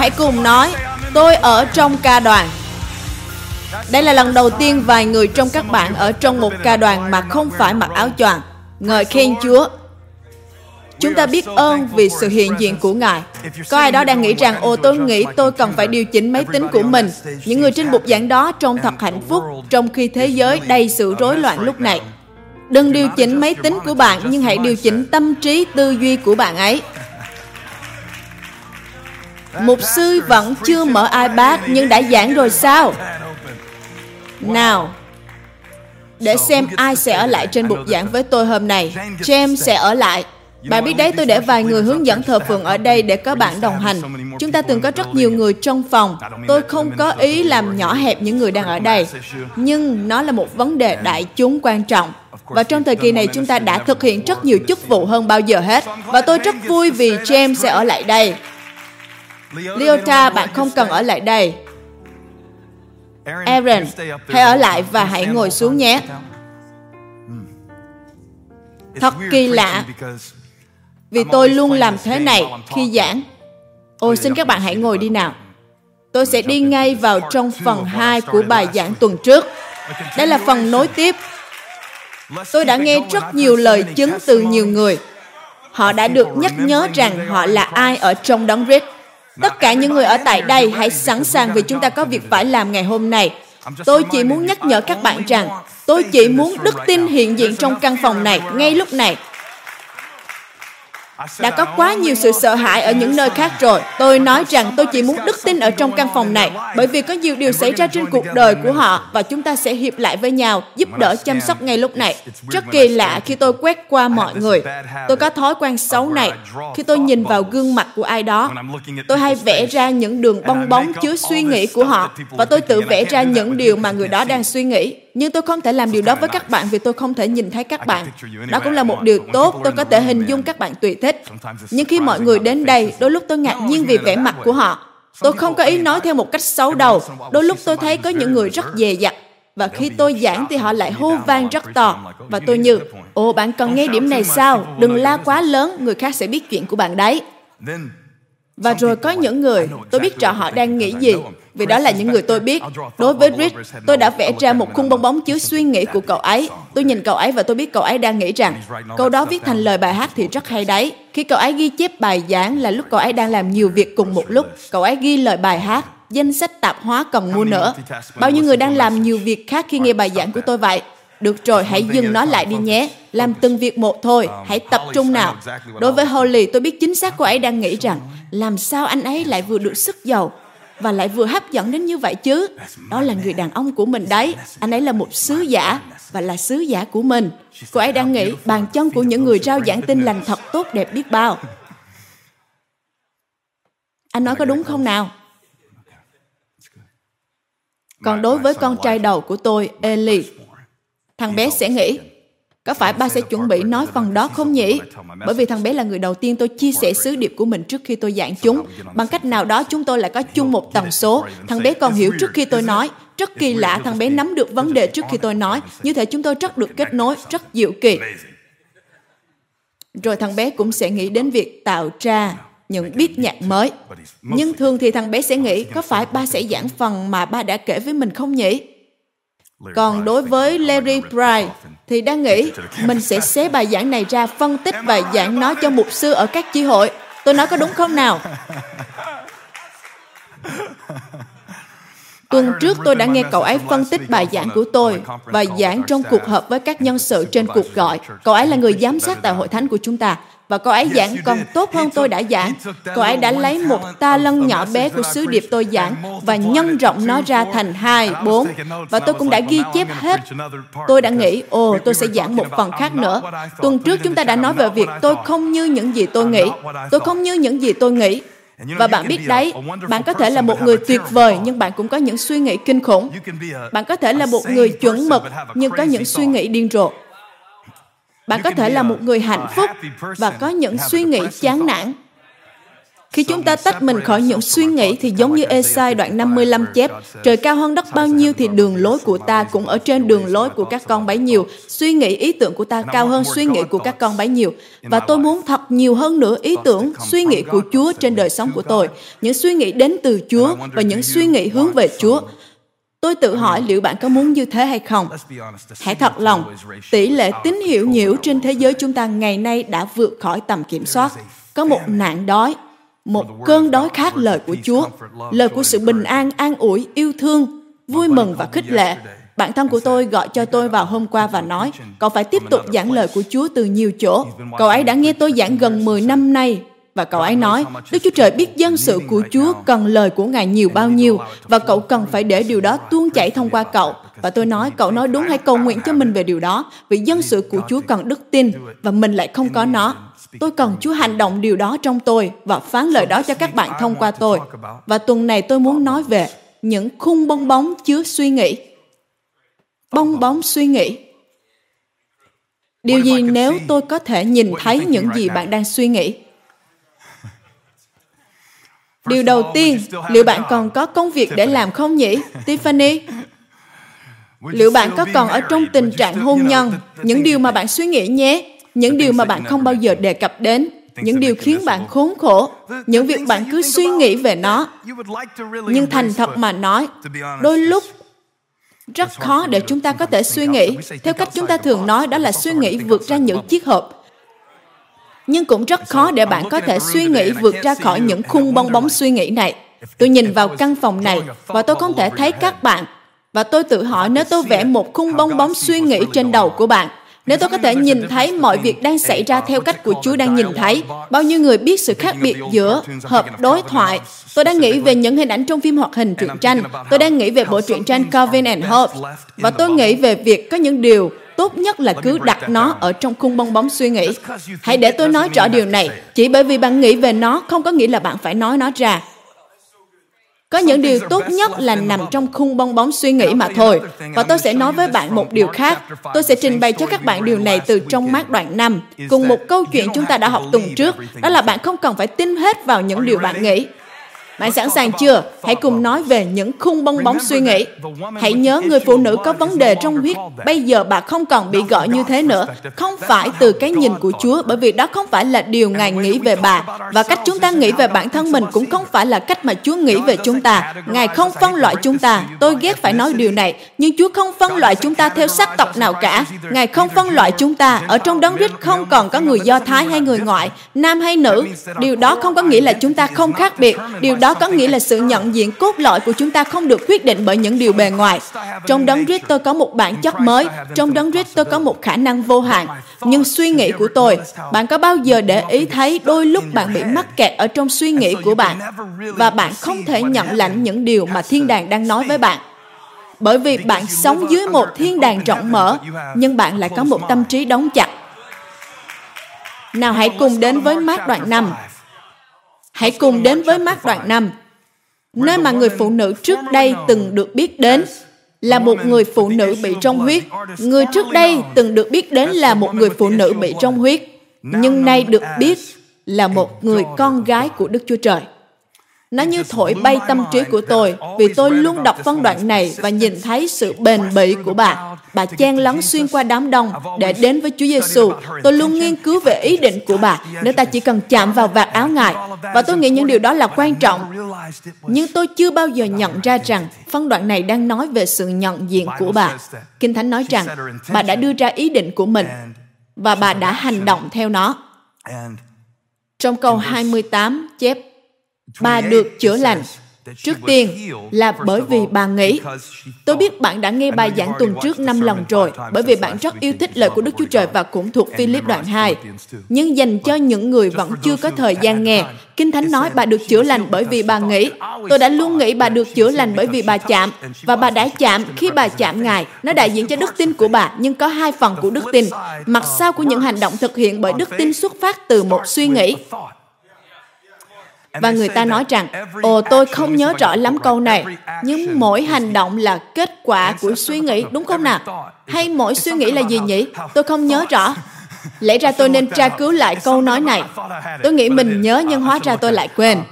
Hãy cùng nói, tôi ở trong ca đoàn. Đây là lần đầu tiên vài người trong các bạn ở trong một ca đoàn mà không phải mặc áo choàng. Ngợi khen Chúa. Chúng ta biết ơn vì sự hiện diện của Ngài. Có ai đó đang nghĩ rằng, ồ tôi nghĩ tôi cần phải điều chỉnh máy tính của mình. Những người trên bục giảng đó trông thật hạnh phúc trong khi thế giới đầy sự rối loạn lúc này. Đừng điều chỉnh máy tính của bạn, nhưng hãy điều chỉnh tâm trí tư duy của bạn ấy. Mục sư vẫn chưa mở iPad nhưng đã giảng rồi sao? Nào, để xem ai sẽ ở lại trên bục giảng với tôi hôm nay. James sẽ ở lại. Bạn biết đấy, tôi để vài người hướng dẫn thờ phượng ở đây để có bạn đồng hành. Chúng ta từng có rất nhiều người trong phòng. Tôi không có ý làm nhỏ hẹp những người đang ở đây. Nhưng nó là một vấn đề đại chúng quan trọng. Và trong thời kỳ này chúng ta đã thực hiện rất nhiều chức vụ hơn bao giờ hết. Và tôi rất vui vì James sẽ ở lại đây. Leota, bạn không cần ở lại đây. Aaron, hãy ở lại và hãy ngồi xuống nhé. Thật kỳ lạ, vì tôi luôn làm thế này khi giảng. Ôi, xin các bạn hãy ngồi đi nào. Tôi sẽ đi ngay vào trong phần 2 của bài giảng tuần trước. Đây là phần nối tiếp. Tôi đã nghe rất nhiều lời chứng từ nhiều người. Họ đã được nhắc nhớ rằng họ là ai ở trong đấng Christ Tất cả những người ở tại đây hãy sẵn sàng vì chúng ta có việc phải làm ngày hôm nay. Tôi chỉ muốn nhắc nhở các bạn rằng tôi chỉ muốn đức tin hiện diện trong căn phòng này ngay lúc này đã có quá nhiều sự sợ hãi ở những nơi khác rồi. Tôi nói rằng tôi chỉ muốn đức tin ở trong căn phòng này, bởi vì có nhiều điều xảy ra trên cuộc đời của họ và chúng ta sẽ hiệp lại với nhau, giúp đỡ chăm sóc ngay lúc này. Rất kỳ lạ khi tôi quét qua mọi người. Tôi có thói quen xấu này. Khi tôi nhìn vào gương mặt của ai đó, tôi hay vẽ ra những đường bong bóng chứa suy nghĩ của họ và tôi tự vẽ ra những điều mà người đó đang suy nghĩ nhưng tôi không thể làm điều đó với các bạn vì tôi không thể nhìn thấy các bạn. Đó cũng là một điều tốt, tôi có thể hình dung các bạn tùy thích. Nhưng khi mọi người đến đây, đôi lúc tôi ngạc nhiên vì vẻ mặt của họ. Tôi không có ý nói theo một cách xấu đầu. Đôi lúc tôi thấy có những người rất dè dặt. Và khi tôi giảng thì họ lại hô vang rất to. Và tôi như, ồ bạn cần nghe điểm này sao? Đừng la quá lớn, người khác sẽ biết chuyện của bạn đấy. Và rồi có những người, tôi biết rõ họ đang nghĩ gì, vì đó là những người tôi biết. Đối với Rick, tôi đã vẽ ra một khung bong bóng chứa suy nghĩ của cậu ấy. Tôi nhìn cậu ấy và tôi biết cậu ấy đang nghĩ rằng câu đó viết thành lời bài hát thì rất hay đấy. Khi cậu ấy ghi chép bài giảng là lúc cậu ấy đang làm nhiều việc cùng một lúc. Cậu ấy ghi lời bài hát, danh sách tạp hóa cần mua nữa. Bao nhiêu người đang làm nhiều việc khác khi nghe bài giảng của tôi vậy? Được rồi, hãy dừng nó lại đi nhé. Làm từng việc một thôi, hãy tập trung nào. Đối với Holly, tôi biết chính xác cô ấy đang nghĩ rằng làm sao anh ấy lại vừa được sức giàu và lại vừa hấp dẫn đến như vậy chứ. Đó là người đàn ông của mình đấy. Anh ấy là một sứ giả và là sứ giả của mình. Cô ấy đang nghĩ bàn chân của những người rao giảng tin lành thật tốt đẹp biết bao. Anh nói có đúng không nào? Còn đối với con trai đầu của tôi, Eli, thằng bé sẽ nghĩ, có phải ba sẽ chuẩn bị nói phần đó không nhỉ? Bởi vì thằng bé là người đầu tiên tôi chia sẻ sứ điệp của mình trước khi tôi giảng chúng. Bằng cách nào đó chúng tôi lại có chung một tần số. Thằng bé còn hiểu trước khi tôi nói. Rất kỳ lạ, thằng bé nắm được vấn đề trước khi tôi nói. Như thể chúng tôi rất được kết nối, rất diệu kỳ. Rồi thằng bé cũng sẽ nghĩ đến việc tạo ra những beat nhạc mới. Nhưng thường thì thằng bé sẽ nghĩ, có phải ba sẽ giảng phần mà ba đã kể với mình không nhỉ? Còn đối với Larry Pride thì đang nghĩ mình sẽ xé bài giảng này ra phân tích và giảng nó cho mục sư ở các chi hội. Tôi nói có đúng không nào? Tuần trước tôi đã nghe cậu ấy phân tích bài giảng của tôi và giảng trong cuộc họp với các nhân sự trên cuộc gọi. Cậu ấy là người giám sát tại hội thánh của chúng ta và cô ấy giảng còn tốt hơn tôi đã giảng. Cô ấy đã lấy một ta lân nhỏ bé của sứ điệp tôi giảng và nhân rộng nó ra thành hai, bốn. Và tôi cũng đã ghi chép hết. Tôi đã nghĩ, ồ, tôi sẽ giảng một phần khác nữa. Tuần trước chúng ta đã nói về việc tôi không như những gì tôi nghĩ. Tôi không như những gì tôi nghĩ. Và bạn biết đấy, bạn có thể là một người tuyệt vời nhưng bạn cũng có những suy nghĩ kinh khủng. Bạn có thể là một người chuẩn mực nhưng có những suy nghĩ điên rồ. Bạn có thể là một người hạnh phúc và có những suy nghĩ chán nản. Khi chúng ta tách mình khỏi những suy nghĩ thì giống như Esai đoạn 55 chép, trời cao hơn đất bao nhiêu thì đường lối của ta cũng ở trên đường lối của các con bấy nhiêu. Suy nghĩ ý tưởng của ta cao hơn suy nghĩ của các con bấy nhiêu. Và tôi muốn thật nhiều hơn nữa ý tưởng, suy nghĩ của Chúa trên đời sống của tôi. Những suy nghĩ đến từ Chúa và những suy nghĩ hướng về Chúa. Tôi tự hỏi liệu bạn có muốn như thế hay không? Hãy thật lòng, tỷ lệ tín hiệu nhiễu trên thế giới chúng ta ngày nay đã vượt khỏi tầm kiểm soát. Có một nạn đói, một cơn đói khát lời của Chúa, lời của sự bình an, an ủi, yêu thương, vui mừng và khích lệ. Bạn thân của tôi gọi cho tôi vào hôm qua và nói, cậu phải tiếp tục giảng lời của Chúa từ nhiều chỗ. Cậu ấy đã nghe tôi giảng gần 10 năm nay và cậu ấy nói, Đức Chúa Trời biết dân sự của Chúa cần lời của Ngài nhiều bao nhiêu và cậu cần phải để điều đó tuôn chảy thông qua cậu. Và tôi nói, cậu nói đúng hãy cầu nguyện cho mình về điều đó, vì dân sự của Chúa cần đức tin và mình lại không có nó. Tôi cần Chúa hành động điều đó trong tôi và phán lời đó cho các bạn thông qua tôi. Và tuần này tôi muốn nói về những khung bong bóng chứa suy nghĩ. Bong bóng suy nghĩ. Điều gì nếu tôi có thể nhìn thấy những gì bạn đang suy nghĩ? Điều đầu tiên, liệu bạn còn có công việc để làm không nhỉ, Tiffany? Liệu bạn có còn ở trong tình trạng hôn nhân, những điều mà bạn suy nghĩ nhé, những điều mà bạn không bao giờ đề cập đến, những điều khiến bạn khốn khổ, những việc bạn cứ suy nghĩ về nó. Nhưng thành thật mà nói, đôi lúc rất khó để chúng ta có thể suy nghĩ. Theo cách chúng ta thường nói, đó là suy nghĩ vượt ra những chiếc hộp nhưng cũng rất khó để bạn có thể suy nghĩ vượt ra khỏi những khung bong bóng suy nghĩ này. Tôi nhìn vào căn phòng này và tôi không thể thấy các bạn. Và tôi tự hỏi nếu tôi vẽ một khung bong bóng suy nghĩ trên đầu của bạn, nếu tôi có thể nhìn thấy mọi việc đang xảy ra theo cách của Chúa đang nhìn thấy, bao nhiêu người biết sự khác biệt giữa hợp đối thoại. Tôi đang nghĩ về những hình ảnh trong phim hoạt hình truyện tranh. Tôi đang nghĩ về bộ truyện tranh Calvin and Hobbes. Và tôi nghĩ về việc có những điều tốt nhất là cứ đặt nó ở trong khung bong bóng suy nghĩ. Hãy để tôi nói rõ điều này. Chỉ bởi vì bạn nghĩ về nó không có nghĩa là bạn phải nói nó ra. Có những điều tốt nhất là nằm trong khung bong bóng suy nghĩ mà thôi. Và tôi sẽ nói với bạn một điều khác. Tôi sẽ trình bày cho các bạn điều này từ trong mát đoạn 5, cùng một câu chuyện chúng ta đã học tuần trước. Đó là bạn không cần phải tin hết vào những điều bạn nghĩ. Bạn sẵn sàng chưa? Hãy cùng nói về những khung bong bóng suy nghĩ. Hãy nhớ người phụ nữ có vấn đề trong huyết. Bây giờ bà không còn bị gọi như thế nữa. Không phải từ cái nhìn của Chúa, bởi vì đó không phải là điều Ngài nghĩ về bà. Và cách chúng ta nghĩ về bản thân mình cũng không phải là cách mà Chúa nghĩ về chúng ta. Ngài không phân loại chúng ta. Tôi ghét phải nói điều này, nhưng Chúa không phân loại chúng ta theo sắc tộc nào cả. Ngài không phân loại chúng ta. Ở trong đấng Christ không còn có người Do Thái hay người ngoại, nam hay nữ. Điều đó không có nghĩa là chúng ta không khác biệt. Điều đó có nghĩa là sự nhận diện cốt lõi của chúng ta không được quyết định bởi những điều bề ngoài. Trong đấng Christ tôi có một bản chất mới, trong đấng Christ tôi có một khả năng vô hạn. Nhưng suy nghĩ của tôi, bạn có bao giờ để ý thấy đôi lúc bạn bị mắc kẹt ở trong suy nghĩ của bạn và bạn không thể nhận lãnh những điều mà thiên đàng đang nói với bạn? Bởi vì bạn sống dưới một thiên đàng rộng mở, nhưng bạn lại có một tâm trí đóng chặt. Nào hãy cùng đến với mát đoạn 5 Hãy cùng đến với mắt đoạn 5, nơi mà người phụ nữ trước đây từng được biết đến là một người phụ nữ bị trong huyết. Người trước đây từng được biết đến là một người phụ nữ bị trong huyết, nhưng nay được biết là một người con gái của Đức Chúa Trời. Nó như thổi bay tâm trí của tôi vì tôi luôn đọc phân đoạn này và nhìn thấy sự bền bỉ của bà. Bà chen lấn xuyên qua đám đông để đến với Chúa Giêsu. Tôi luôn nghiên cứu về ý định của bà nếu ta chỉ cần chạm vào vạt áo Ngài. Và tôi nghĩ những điều đó là quan trọng. Nhưng tôi chưa bao giờ nhận ra rằng phân đoạn này đang nói về sự nhận diện của bà. Kinh Thánh nói rằng bà đã đưa ra ý định của mình và bà đã hành động theo nó. Trong câu 28 chép bà được chữa lành Trước tiên là bởi vì bà nghĩ. Tôi biết bạn đã nghe bài giảng tuần trước năm lần rồi, bởi vì bạn rất yêu thích lời của Đức Chúa Trời và cũng thuộc Philip đoạn 2. Nhưng dành cho những người vẫn chưa có thời gian nghe, Kinh Thánh nói bà được chữa lành bởi vì bà nghĩ. Tôi đã luôn nghĩ bà được chữa lành bởi vì bà chạm, và bà đã chạm khi bà chạm Ngài. Nó đại diện cho đức tin của bà, nhưng có hai phần của đức tin. Mặt sau của những hành động thực hiện bởi đức tin xuất phát từ một suy nghĩ và người ta nói rằng ồ tôi không nhớ rõ lắm câu này nhưng mỗi hành động là kết quả của suy nghĩ đúng không nào? hay mỗi suy nghĩ là gì nhỉ? tôi không nhớ rõ. Lẽ ra tôi nên tra cứu lại câu nói này. Tôi nghĩ mình nhớ nhưng hóa ra tôi lại quên.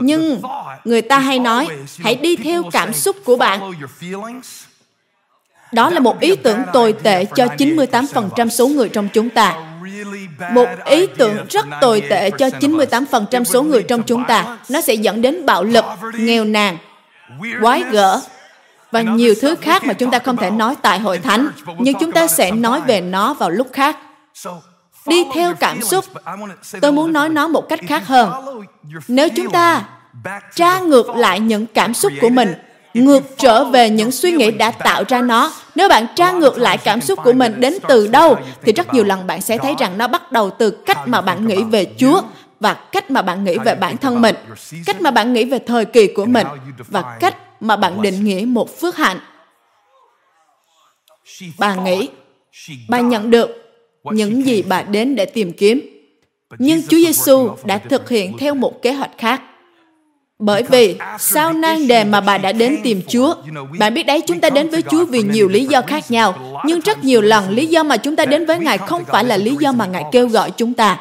Nhưng người ta hay nói, hãy đi theo cảm xúc của bạn. Đó là một ý tưởng tồi tệ cho 98% số người trong chúng ta. Một ý tưởng rất tồi tệ cho 98% số người trong chúng ta. Nó sẽ dẫn đến bạo lực, nghèo nàn, quái gở và nhiều thứ khác mà chúng ta không thể nói tại hội thánh, nhưng chúng ta sẽ nói về nó vào lúc khác. Đi theo cảm xúc, tôi muốn nói nó một cách khác hơn. Nếu chúng ta tra ngược lại những cảm xúc của mình ngược trở về những suy nghĩ đã tạo ra nó. Nếu bạn tra ngược lại cảm xúc của mình đến từ đâu, thì rất nhiều lần bạn sẽ thấy rằng nó bắt đầu từ cách mà bạn nghĩ về Chúa và cách mà bạn nghĩ về bản thân mình, cách mà bạn nghĩ về thời kỳ của mình và cách mà bạn định nghĩa một phước hạnh. Bà nghĩ, bà nhận được những gì bà đến để tìm kiếm. Nhưng Chúa Giêsu đã thực hiện theo một kế hoạch khác. Bởi vì sau nan đề mà bà đã đến tìm Chúa, bạn biết đấy chúng ta đến với Chúa vì nhiều lý do khác nhau, nhưng rất nhiều lần lý do mà chúng ta đến với Ngài không phải là lý do mà Ngài kêu gọi chúng ta.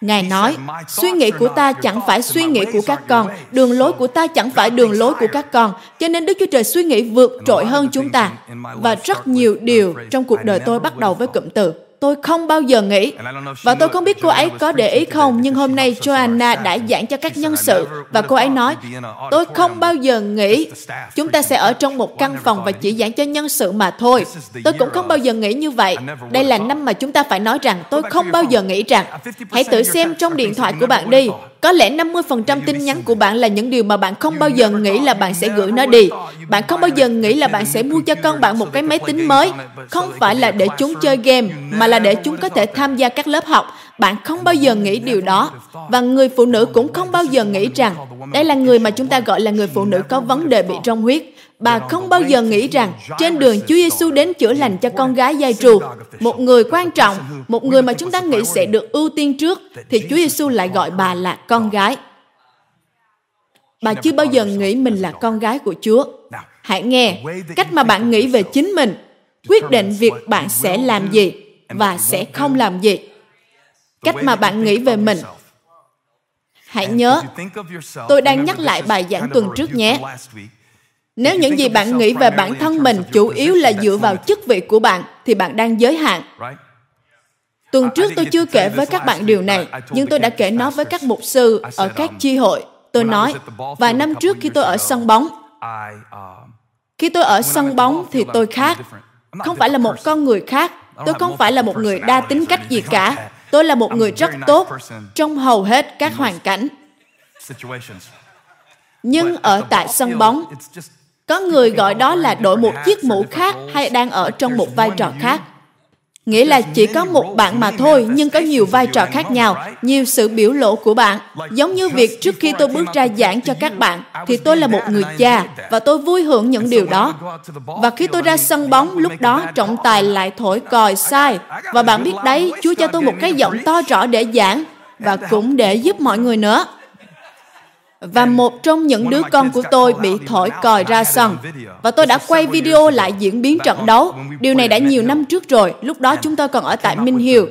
Ngài nói, suy nghĩ của ta chẳng phải suy nghĩ của các con, đường lối của ta chẳng phải đường lối của các con, cho nên Đức Chúa Trời suy nghĩ vượt trội hơn chúng ta. Và rất nhiều điều trong cuộc đời tôi bắt đầu với cụm từ tôi không bao giờ nghĩ. Và tôi không biết cô ấy có để ý không, nhưng hôm nay Joanna đã giảng cho các nhân sự và cô ấy nói, tôi không bao giờ nghĩ chúng ta sẽ ở trong một căn phòng và chỉ giảng cho nhân sự mà thôi. Tôi cũng không bao giờ nghĩ như vậy. Đây là năm mà chúng ta phải nói rằng tôi không bao giờ nghĩ rằng. Hãy tự xem trong điện thoại của bạn đi. Có lẽ 50% tin nhắn của bạn là những điều mà bạn không bao giờ nghĩ là bạn sẽ gửi nó đi. Bạn không bao giờ nghĩ là bạn sẽ mua cho con bạn một cái máy tính mới. Không phải là để chúng chơi game, mà là để chúng có thể tham gia các lớp học. Bạn không bao giờ nghĩ điều đó. Và người phụ nữ cũng không bao giờ nghĩ rằng đây là người mà chúng ta gọi là người phụ nữ có vấn đề bị rong huyết bà không bao giờ nghĩ rằng trên đường Chúa Giêsu đến chữa lành cho con gái dai trù, một người quan trọng, một người mà chúng ta nghĩ sẽ được ưu tiên trước, thì Chúa Giêsu lại gọi bà là con gái. Bà chưa bao giờ nghĩ mình là con gái của Chúa. Hãy nghe, cách mà bạn nghĩ về chính mình. Quyết định việc bạn sẽ làm gì và sẽ không làm gì. Cách mà bạn nghĩ về mình. Hãy nhớ, tôi đang nhắc lại bài giảng tuần trước nhé. Nếu những gì bạn nghĩ về bản thân mình chủ yếu là dựa vào chức vị của bạn, thì bạn đang giới hạn. Tuần trước tôi chưa kể với các bạn điều này, nhưng tôi đã kể nó với các mục sư ở các chi hội. Tôi nói, vài năm trước khi tôi ở sân bóng, khi tôi ở sân bóng thì tôi khác. Không phải là một con người khác. Tôi không phải là một người đa tính cách gì cả. Tôi là một người rất tốt trong hầu hết các hoàn cảnh. Nhưng ở tại sân bóng, có người gọi đó là đội một chiếc mũ khác hay đang ở trong một vai trò khác. Nghĩa là chỉ có một bạn mà thôi, nhưng có nhiều vai trò khác nhau, nhiều sự biểu lộ của bạn. Giống như việc trước khi tôi bước ra giảng cho các bạn, thì tôi là một người cha, và tôi vui hưởng những điều đó. Và khi tôi ra sân bóng, lúc đó trọng tài lại thổi còi sai. Và bạn biết đấy, Chúa cho tôi một cái giọng to rõ để giảng, và cũng để giúp mọi người nữa và một trong những đứa con của tôi bị thổi còi ra sân. Và tôi đã quay video lại diễn biến trận đấu. Điều này đã nhiều năm trước rồi, lúc đó chúng tôi còn ở tại Minh Hill.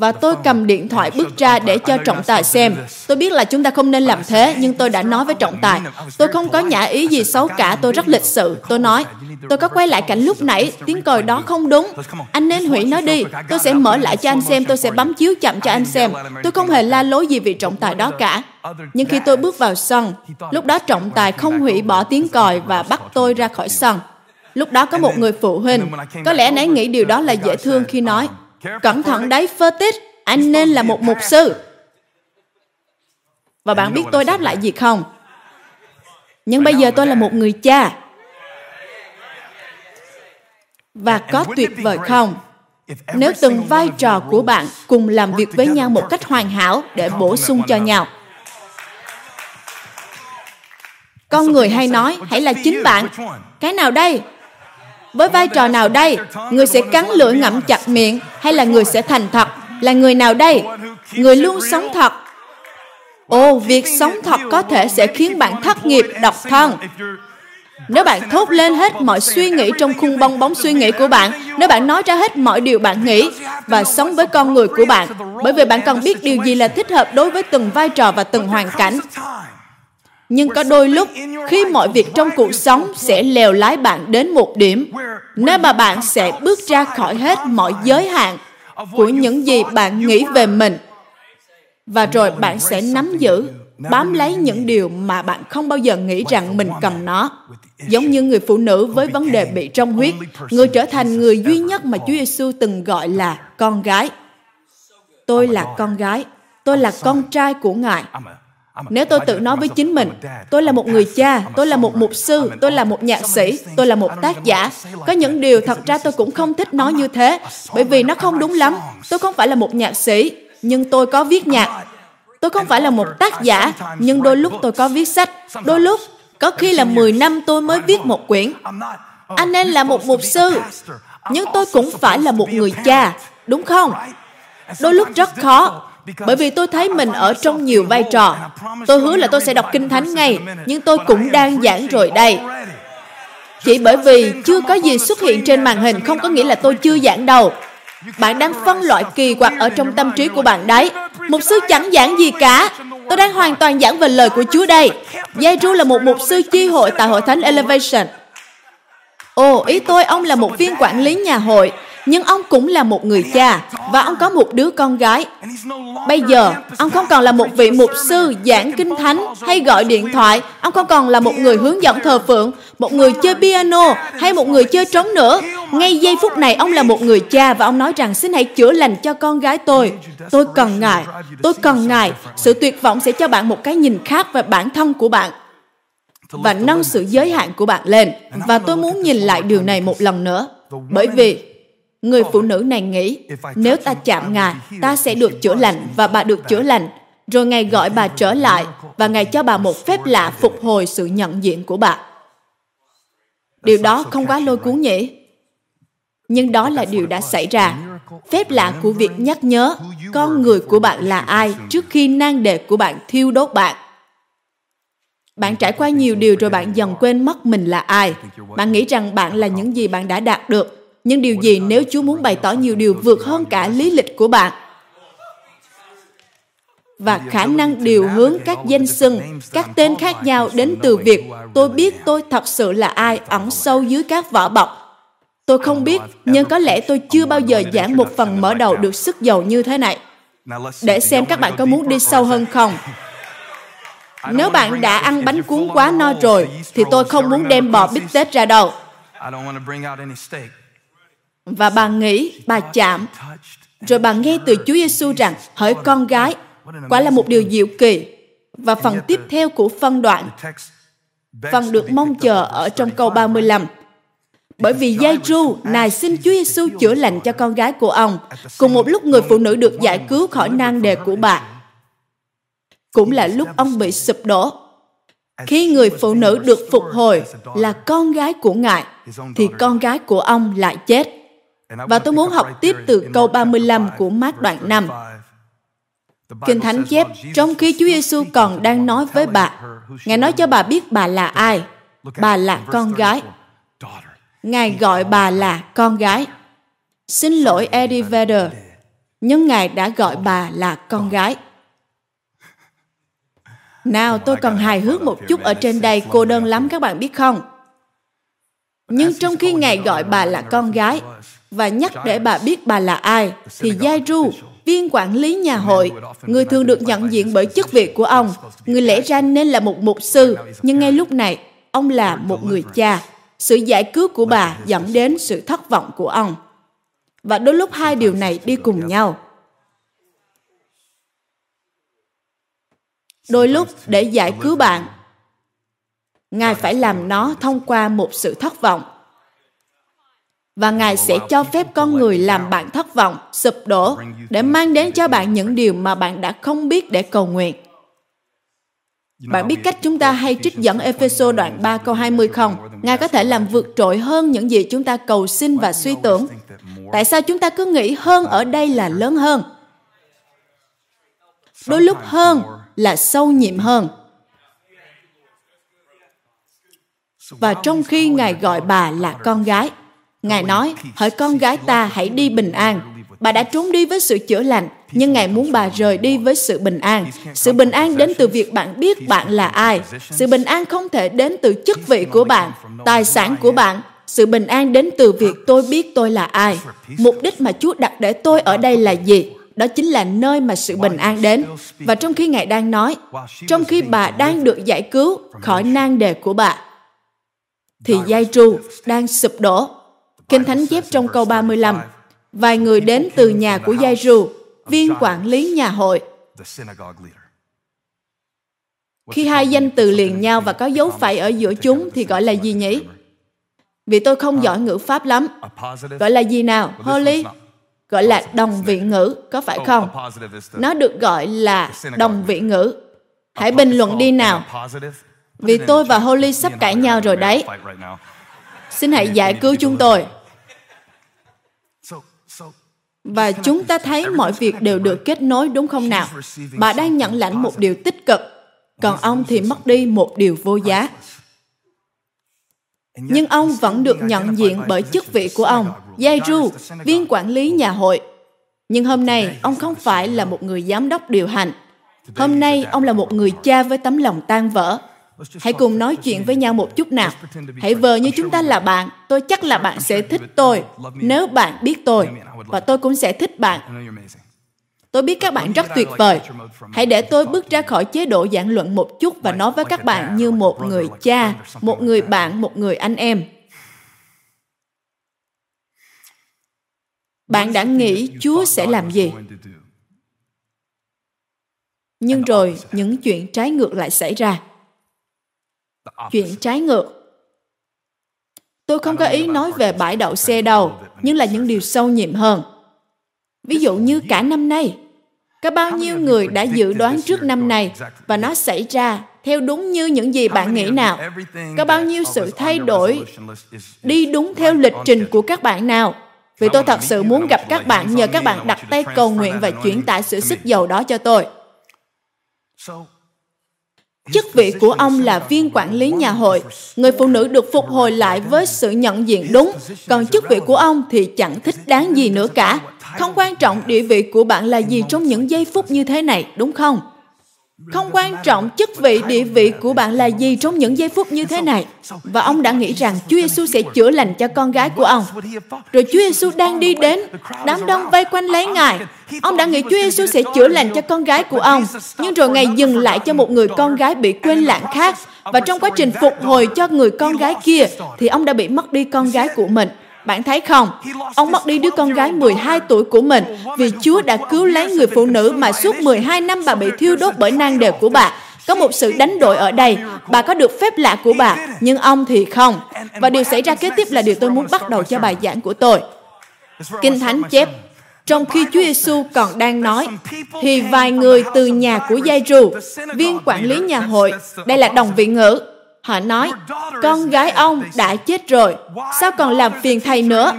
Và tôi cầm điện thoại bước ra để cho trọng tài xem. Tôi biết là chúng ta không nên làm thế, nhưng tôi đã nói với trọng tài. Tôi không có nhã ý gì xấu cả, tôi rất lịch sự. Tôi nói, tôi có quay lại cảnh lúc nãy, tiếng còi đó không đúng. Anh nên hủy nó đi. Tôi sẽ mở lại cho anh xem, tôi sẽ bấm chiếu chậm cho anh xem. Tôi không hề la lối gì vì trọng tài đó cả. Nhưng khi tôi bước vào sân, lúc đó trọng tài không hủy bỏ tiếng còi và bắt tôi ra khỏi sân. Lúc đó có một người phụ huynh, có lẽ anh ấy nghĩ điều đó là dễ thương khi nói, Cẩn thận đấy, Fertis, anh nên là một mục sư. Và bạn biết tôi đáp lại gì không? Nhưng bây giờ tôi là một người cha. Và có tuyệt vời không? Nếu từng vai trò của bạn cùng làm việc với nhau một cách hoàn hảo để bổ sung cho nhau. Con người hay nói, hãy là chính bạn. Cái nào đây? Với vai trò nào đây? Người sẽ cắn lưỡi ngậm chặt miệng hay là người sẽ thành thật? Là người nào đây? Người luôn sống thật. Ồ, việc sống thật có thể sẽ khiến bạn thất nghiệp, độc thân. Nếu bạn thốt lên hết mọi suy nghĩ trong khung bong bóng suy nghĩ của bạn, nếu bạn nói ra hết mọi điều bạn nghĩ và sống với con người của bạn, bởi vì bạn cần biết điều gì là thích hợp đối với từng vai trò và từng hoàn cảnh. Nhưng có đôi lúc, khi mọi việc trong cuộc sống sẽ lèo lái bạn đến một điểm, nơi mà bạn sẽ bước ra khỏi hết mọi giới hạn của những gì bạn nghĩ về mình. Và rồi bạn sẽ nắm giữ bám lấy những điều mà bạn không bao giờ nghĩ rằng mình cần nó. Giống như người phụ nữ với vấn đề bị trong huyết, người trở thành người duy nhất mà Chúa Giêsu từng gọi là con gái. Tôi là con gái, tôi là con trai của Ngài. Nếu tôi tự nói với chính mình, tôi là một người cha, tôi là một mục sư, tôi là một nhạc sĩ, tôi là một tác giả. Có những điều thật ra tôi cũng không thích nói như thế, bởi vì nó không đúng lắm. Tôi không phải là một nhạc sĩ, nhưng tôi có viết nhạc. Tôi không phải là một tác giả, nhưng đôi lúc tôi có viết sách. Đôi lúc, có khi là 10 năm tôi mới viết một quyển. Anh nên là một mục sư, nhưng tôi cũng phải là một người cha, đúng không? Đôi lúc rất khó, bởi vì tôi thấy mình ở trong nhiều vai trò. Tôi hứa là tôi sẽ đọc Kinh Thánh ngay, nhưng tôi cũng đang giảng rồi đây. Chỉ bởi vì chưa có gì xuất hiện trên màn hình không có nghĩa là tôi chưa giảng đâu. Bạn đang phân loại kỳ quặc ở trong tâm trí của bạn đấy. Mục sư chẳng giảng gì cả. Tôi đang hoàn toàn giảng về lời của Chúa đây. Giai Ru là một mục sư chi hội tại hội thánh Elevation. Ồ, ý tôi ông là một viên quản lý nhà hội nhưng ông cũng là một người cha và ông có một đứa con gái. Bây giờ, ông không còn là một vị mục sư giảng kinh thánh hay gọi điện thoại, ông không còn là một người hướng dẫn thờ phượng, một người chơi piano hay một người chơi trống nữa. Ngay giây phút này, ông là một người cha và ông nói rằng xin hãy chữa lành cho con gái tôi. Tôi cần Ngài, tôi cần Ngài. Sự tuyệt vọng sẽ cho bạn một cái nhìn khác về bản thân của bạn và nâng sự giới hạn của bạn lên. Và tôi muốn nhìn lại điều này một lần nữa. Bởi vì Người phụ nữ này nghĩ, nếu ta chạm Ngài, ta sẽ được chữa lành và bà được chữa lành. Rồi Ngài gọi bà trở lại và Ngài cho bà một phép lạ phục hồi sự nhận diện của bà. Điều đó không quá lôi cuốn nhỉ? Nhưng đó là điều đã xảy ra. Phép lạ của việc nhắc nhớ con người của bạn là ai trước khi nan đề của bạn thiêu đốt bạn. Bạn trải qua nhiều điều rồi bạn dần quên mất mình là ai. Bạn nghĩ rằng bạn là những gì bạn đã đạt được nhưng điều gì nếu Chúa muốn bày tỏ nhiều điều vượt hơn cả lý lịch của bạn? Và khả năng điều hướng các danh xưng, các tên khác nhau đến từ việc tôi biết tôi thật sự là ai ẩn sâu dưới các vỏ bọc. Tôi không biết, nhưng có lẽ tôi chưa bao giờ giảng một phần mở đầu được sức giàu như thế này. Để xem các bạn có muốn đi sâu hơn không. Nếu bạn đã ăn bánh cuốn quá no rồi, thì tôi không muốn đem bò bít tết ra đâu và bà nghĩ, bà chạm. Rồi bà nghe từ Chúa Giêsu rằng, hỡi con gái, quả là một điều diệu kỳ. Và phần tiếp theo của phân đoạn, phần được mong chờ ở trong câu 35. Bởi vì giai ru, nài xin Chúa Giêsu chữa lành cho con gái của ông, cùng một lúc người phụ nữ được giải cứu khỏi nan đề của bà. Cũng là lúc ông bị sụp đổ. Khi người phụ nữ được phục hồi là con gái của Ngài, thì con gái của ông lại chết. Và tôi muốn học tiếp từ câu 35 của mát đoạn 5. Kinh Thánh chép, trong khi Chúa Giêsu còn đang nói với bà, Ngài nói cho bà biết bà là ai. Bà là con gái. Ngài gọi bà là con gái. Xin lỗi Eddie Vedder, nhưng Ngài đã gọi bà là con gái. Nào, tôi còn hài hước một chút ở trên đây, cô đơn lắm các bạn biết không? Nhưng trong khi Ngài gọi bà là con gái, và nhắc để bà biết bà là ai, thì Giai Ru, viên quản lý nhà hội, người thường được nhận diện bởi chức vị của ông, người lẽ ra nên là một mục sư, nhưng ngay lúc này, ông là một người cha. Sự giải cứu của bà dẫn đến sự thất vọng của ông. Và đôi lúc hai điều này đi cùng nhau. Đôi lúc để giải cứu bạn, Ngài phải làm nó thông qua một sự thất vọng và Ngài sẽ cho phép con người làm bạn thất vọng, sụp đổ để mang đến cho bạn những điều mà bạn đã không biết để cầu nguyện. Bạn biết cách chúng ta hay trích dẫn Epheso đoạn 3 câu 20 không? Ngài có thể làm vượt trội hơn những gì chúng ta cầu xin và suy tưởng. Tại sao chúng ta cứ nghĩ hơn ở đây là lớn hơn? Đôi lúc hơn là sâu nhiệm hơn. Và trong khi Ngài gọi bà là con gái, Ngài nói, hỡi con gái ta hãy đi bình an. Bà đã trốn đi với sự chữa lành, nhưng Ngài muốn bà rời đi với sự bình an. Sự bình an đến từ việc bạn biết bạn là ai. Sự bình an không thể đến từ chức vị của bạn, tài sản của bạn. Sự bình an đến từ việc tôi biết tôi là ai. Mục đích mà Chúa đặt để tôi ở đây là gì? Đó chính là nơi mà sự bình an đến. Và trong khi Ngài đang nói, trong khi bà đang được giải cứu khỏi nan đề của bà, thì Giai Tru đang sụp đổ. Kinh Thánh chép trong câu 35, vài người đến từ nhà của Giai Ru, viên quản lý nhà hội. Khi hai danh từ liền nhau và có dấu phẩy ở giữa chúng thì gọi là gì nhỉ? Vì tôi không giỏi ngữ pháp lắm. Gọi là gì nào? Holy? Gọi là đồng vị ngữ, có phải không? Nó được gọi là đồng vị ngữ. Hãy bình luận đi nào. Vì tôi và Holly sắp cãi nhau rồi đấy. Xin hãy giải cứu chúng tôi. Và chúng ta thấy mọi việc đều được kết nối đúng không nào? Bà đang nhận lãnh một điều tích cực, còn ông thì mất đi một điều vô giá. Nhưng ông vẫn được nhận diện bởi chức vị của ông, Giai Ru, viên quản lý nhà hội. Nhưng hôm nay, ông không phải là một người giám đốc điều hành. Hôm nay, ông là một người cha với tấm lòng tan vỡ. Hãy cùng nói chuyện với nhau một chút nào. Hãy vờ như chúng ta là bạn. Tôi chắc là bạn sẽ thích tôi nếu bạn biết tôi. Và tôi cũng sẽ thích bạn. Tôi biết các bạn rất tuyệt vời. Hãy để tôi bước ra khỏi chế độ giảng luận một chút và nói với các bạn như một người cha, một người bạn, một người anh em. Bạn đã nghĩ Chúa sẽ làm gì? Nhưng rồi những chuyện trái ngược lại xảy ra. Chuyện trái ngược. Tôi không có ý nói về bãi đậu xe đâu, nhưng là những điều sâu nhiệm hơn. Ví dụ như cả năm nay, có bao nhiêu người đã dự đoán trước năm này và nó xảy ra theo đúng như những gì bạn nghĩ nào? Có bao nhiêu sự thay đổi đi đúng theo lịch trình của các bạn nào? Vì tôi thật sự muốn gặp các bạn nhờ các bạn đặt tay cầu nguyện và chuyển tải sự sức giàu đó cho tôi. Chức vị của ông là viên quản lý nhà hội. Người phụ nữ được phục hồi lại với sự nhận diện đúng, còn chức vị của ông thì chẳng thích đáng gì nữa cả. Không quan trọng địa vị của bạn là gì trong những giây phút như thế này, đúng không? Không quan trọng chức vị địa vị của bạn là gì trong những giây phút như thế này. Và ông đã nghĩ rằng Chúa Giêsu sẽ chữa lành cho con gái của ông. Rồi Chúa Giêsu đang đi đến, đám đông vây quanh lấy Ngài. Ông đã nghĩ Chúa Giêsu sẽ chữa lành cho con gái của ông, nhưng rồi Ngài dừng lại cho một người con gái bị quên lãng khác. Và trong quá trình phục hồi cho người con gái kia, thì ông đã bị mất đi con gái của mình. Bạn thấy không? Ông mất đi đứa con gái 12 tuổi của mình vì Chúa đã cứu lấy người phụ nữ mà suốt 12 năm bà bị thiêu đốt bởi nang đều của bà. Có một sự đánh đổi ở đây. Bà có được phép lạ của bà, nhưng ông thì không. Và điều xảy ra kế tiếp là điều tôi muốn bắt đầu cho bài giảng của tôi. Kinh Thánh chép, trong khi Chúa Giêsu còn đang nói, thì vài người từ nhà của Giai Rù, viên quản lý nhà hội, đây là đồng vị ngữ, Họ nói, con gái ông đã chết rồi, sao còn làm phiền thầy nữa?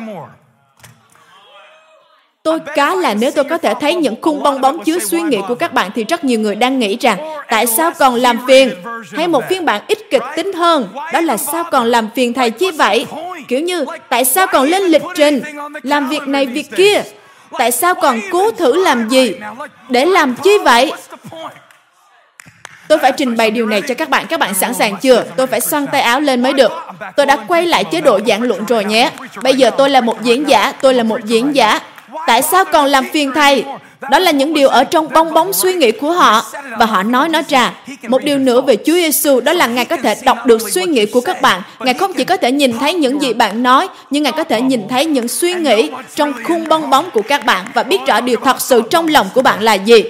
Tôi cá là nếu tôi có thể thấy những khung bong bóng chứa suy nghĩ của các bạn thì rất nhiều người đang nghĩ rằng tại sao còn làm phiền? Hay một phiên bản ít kịch tính hơn, đó là sao còn làm phiền thầy chi vậy? Kiểu như tại sao còn lên lịch trình, làm việc này việc kia? Tại sao còn cố thử làm gì? Để làm chi vậy? Tôi phải trình bày điều này cho các bạn. Các bạn sẵn sàng chưa? Tôi phải xoăn tay áo lên mới được. Tôi đã quay lại chế độ giảng luận rồi nhé. Bây giờ tôi là một diễn giả. Tôi là một diễn giả. Tại sao còn làm phiền thầy? Đó là những điều ở trong bong bóng suy nghĩ của họ và họ nói nó ra. Một điều nữa về Chúa Giêsu đó là Ngài có thể đọc được suy nghĩ của các bạn. Ngài không chỉ có thể nhìn thấy những gì bạn nói, nhưng Ngài có thể nhìn thấy những suy nghĩ trong khung bong bóng của các bạn và biết rõ điều thật sự trong lòng của bạn là gì.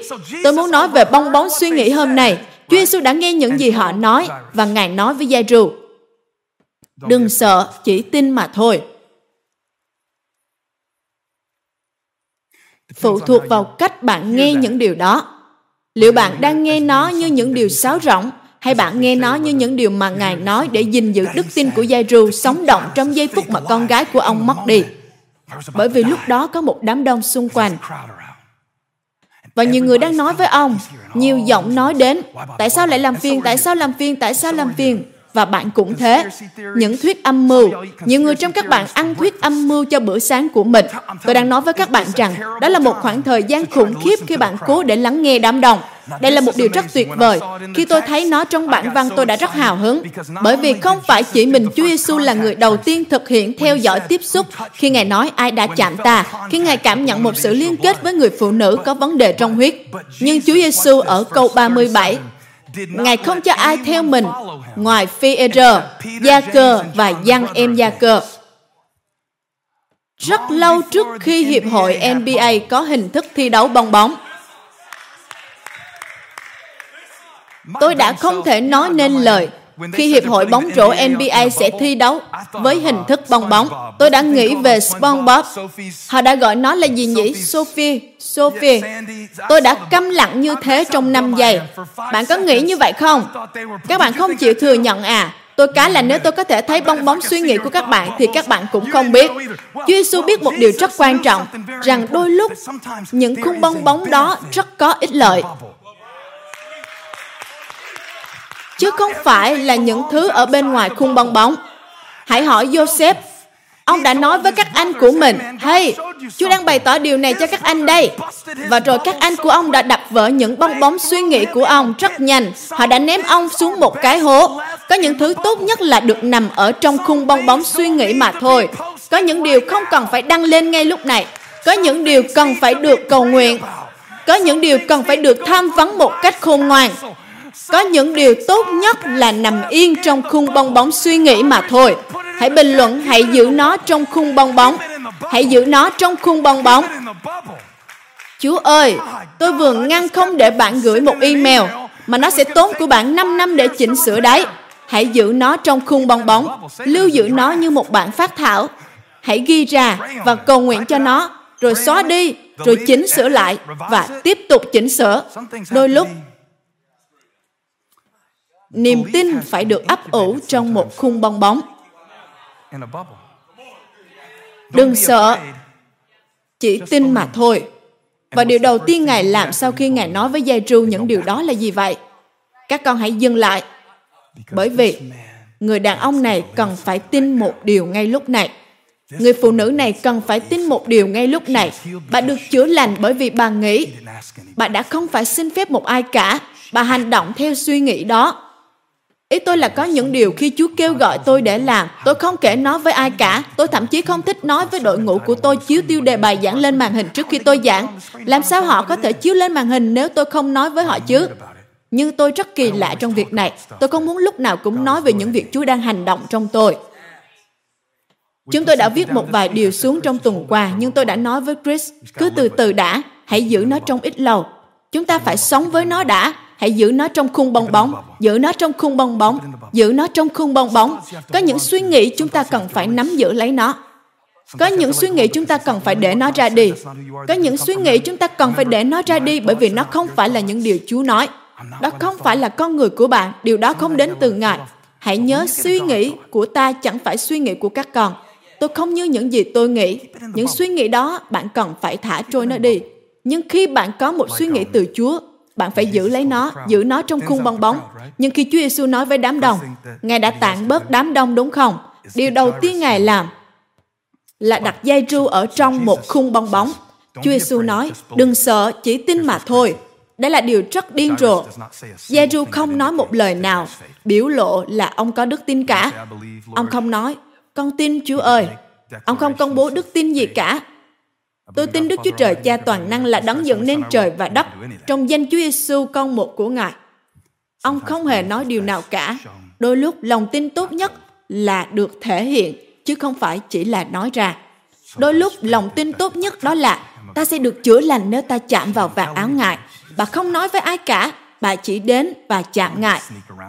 Tôi muốn nói về bong bóng suy nghĩ hôm nay. Chúa Giêsu đã nghe những gì họ nói và Ngài nói với Giai-ru, Đừng sợ, chỉ tin mà thôi. Phụ thuộc vào cách bạn nghe những điều đó. Liệu bạn đang nghe nó như những điều sáo rỗng hay bạn nghe nó như những điều mà Ngài nói để gìn giữ đức tin của Giai-ru sống động trong giây phút mà con gái của ông mất đi? Bởi vì lúc đó có một đám đông xung quanh và nhiều người đang nói với ông, nhiều giọng nói đến, tại sao lại làm phiền, tại sao làm phiền, tại sao làm phiền? và bạn cũng thế. Những thuyết âm mưu, nhiều người trong các bạn ăn thuyết âm mưu cho bữa sáng của mình. Tôi đang nói với các bạn rằng đó là một khoảng thời gian khủng khiếp khi bạn cố để lắng nghe đám đông. Đây là một điều rất tuyệt vời. Khi tôi thấy nó trong bản văn tôi đã rất hào hứng. Bởi vì không phải chỉ mình Chúa Giêsu là người đầu tiên thực hiện theo dõi tiếp xúc khi Ngài nói ai đã chạm ta, khi Ngài cảm nhận một sự liên kết với người phụ nữ có vấn đề trong huyết. Nhưng Chúa Giêsu ở câu 37 Ngài không cho ai theo mình ngoài phi e Gia Cơ và Giăng em Gia Cơ. Rất lâu trước khi Hiệp hội NBA có hình thức thi đấu bong bóng, tôi đã không thể nói nên lời khi Hiệp hội bóng rổ NBA sẽ thi đấu với hình thức bong bóng. Tôi đã nghĩ về SpongeBob. Họ đã gọi nó là gì nhỉ? Sophie. Sophie. Tôi đã câm lặng như thế trong 5 giây. Bạn có nghĩ như vậy không? Các bạn không chịu thừa nhận à? Tôi cá là nếu tôi có thể thấy bong bóng suy nghĩ của các bạn thì các bạn cũng không biết. Chúa Giêsu biết một điều rất quan trọng, rằng đôi lúc những khung bong bóng đó rất có ích lợi chứ không phải là những thứ ở bên ngoài khung bong bóng. Hãy hỏi Joseph, ông đã nói với các anh của mình, Hey, Chúa đang bày tỏ điều này cho các anh đây. Và rồi các anh của ông đã đập vỡ những bong bóng suy nghĩ của ông rất nhanh. Họ đã ném ông xuống một cái hố. Có những thứ tốt nhất là được nằm ở trong khung bong bóng suy nghĩ mà thôi. Có những điều không cần phải đăng lên ngay lúc này. Có những điều cần phải được cầu nguyện. Có những điều cần phải được tham vấn một cách khôn ngoan có những điều tốt nhất là nằm yên trong khung bong bóng suy nghĩ mà thôi. Hãy bình luận, hãy giữ nó trong khung bong bóng. Hãy giữ nó trong khung bong bóng. Chúa ơi, tôi vừa ngăn không để bạn gửi một email mà nó sẽ tốn của bạn 5 năm để chỉnh sửa đấy. Hãy giữ nó trong khung bong bóng, lưu giữ nó như một bản phát thảo. Hãy ghi ra và cầu nguyện cho nó, rồi xóa đi, rồi chỉnh sửa lại và tiếp tục chỉnh sửa. Đôi lúc niềm tin phải được ấp ủ trong một khung bong bóng. đừng sợ chỉ tin mà thôi. Và điều đầu tiên ngài làm sau khi ngài nói với giai tru những điều đó là gì vậy? Các con hãy dừng lại. Bởi vì người đàn ông này cần phải tin một điều ngay lúc này. Người phụ nữ này cần phải tin một điều ngay lúc này bà được chữa lành bởi vì bà nghĩ bà đã không phải xin phép một ai cả. Bà hành động theo suy nghĩ đó Ý tôi là có những điều khi Chúa kêu gọi tôi để làm, tôi không kể nó với ai cả. Tôi thậm chí không thích nói với đội ngũ của tôi chiếu tiêu đề bài giảng lên màn hình trước khi tôi giảng. Làm sao họ có thể chiếu lên màn hình nếu tôi không nói với họ chứ? Nhưng tôi rất kỳ lạ trong việc này. Tôi không muốn lúc nào cũng nói về những việc Chúa đang hành động trong tôi. Chúng tôi đã viết một vài điều xuống trong tuần qua, nhưng tôi đã nói với Chris, cứ từ từ đã, hãy giữ nó trong ít lâu. Chúng ta phải sống với nó đã, hãy giữ nó trong khung bong bóng. Giữ nó trong khung bong bóng. Giữ nó trong khung bong bóng. Có những suy nghĩ chúng ta cần phải nắm giữ lấy nó. Có những suy nghĩ chúng ta cần phải để nó ra đi. Có những suy nghĩ chúng ta cần phải để nó ra đi bởi vì nó không phải là những điều chúa nói. Đó không phải là con người của bạn. Điều đó không đến từ ngài. Hãy nhớ suy nghĩ của ta chẳng phải suy nghĩ của các con. Tôi không như những gì tôi nghĩ. Những suy nghĩ đó bạn cần phải thả trôi nó đi. Nhưng khi bạn có một suy nghĩ từ chúa bạn phải giữ lấy nó, giữ nó trong khung bong bóng. Nhưng khi Chúa Giêsu nói với đám đông, Ngài đã tản bớt đám đông đúng không? Điều đầu tiên Ngài làm là đặt dây tru ở trong một khung bong bóng. Chúa Giêsu nói, đừng sợ, chỉ tin mà thôi. Đây là điều rất điên rồ. Giê-ru không nói một lời nào, biểu lộ là ông có đức tin cả. Ông không nói, con tin Chúa ơi. Ông không công bố đức tin gì cả. Tôi tin Đức Chúa Trời Cha toàn năng là đấng dựng nên trời và đất trong danh Chúa Giêsu con một của Ngài. Ông không hề nói điều nào cả. Đôi lúc lòng tin tốt nhất là được thể hiện chứ không phải chỉ là nói ra. Đôi lúc lòng tin tốt nhất đó là ta sẽ được chữa lành nếu ta chạm vào vạt áo Ngài. Bà không nói với ai cả, bà chỉ đến và chạm ngại.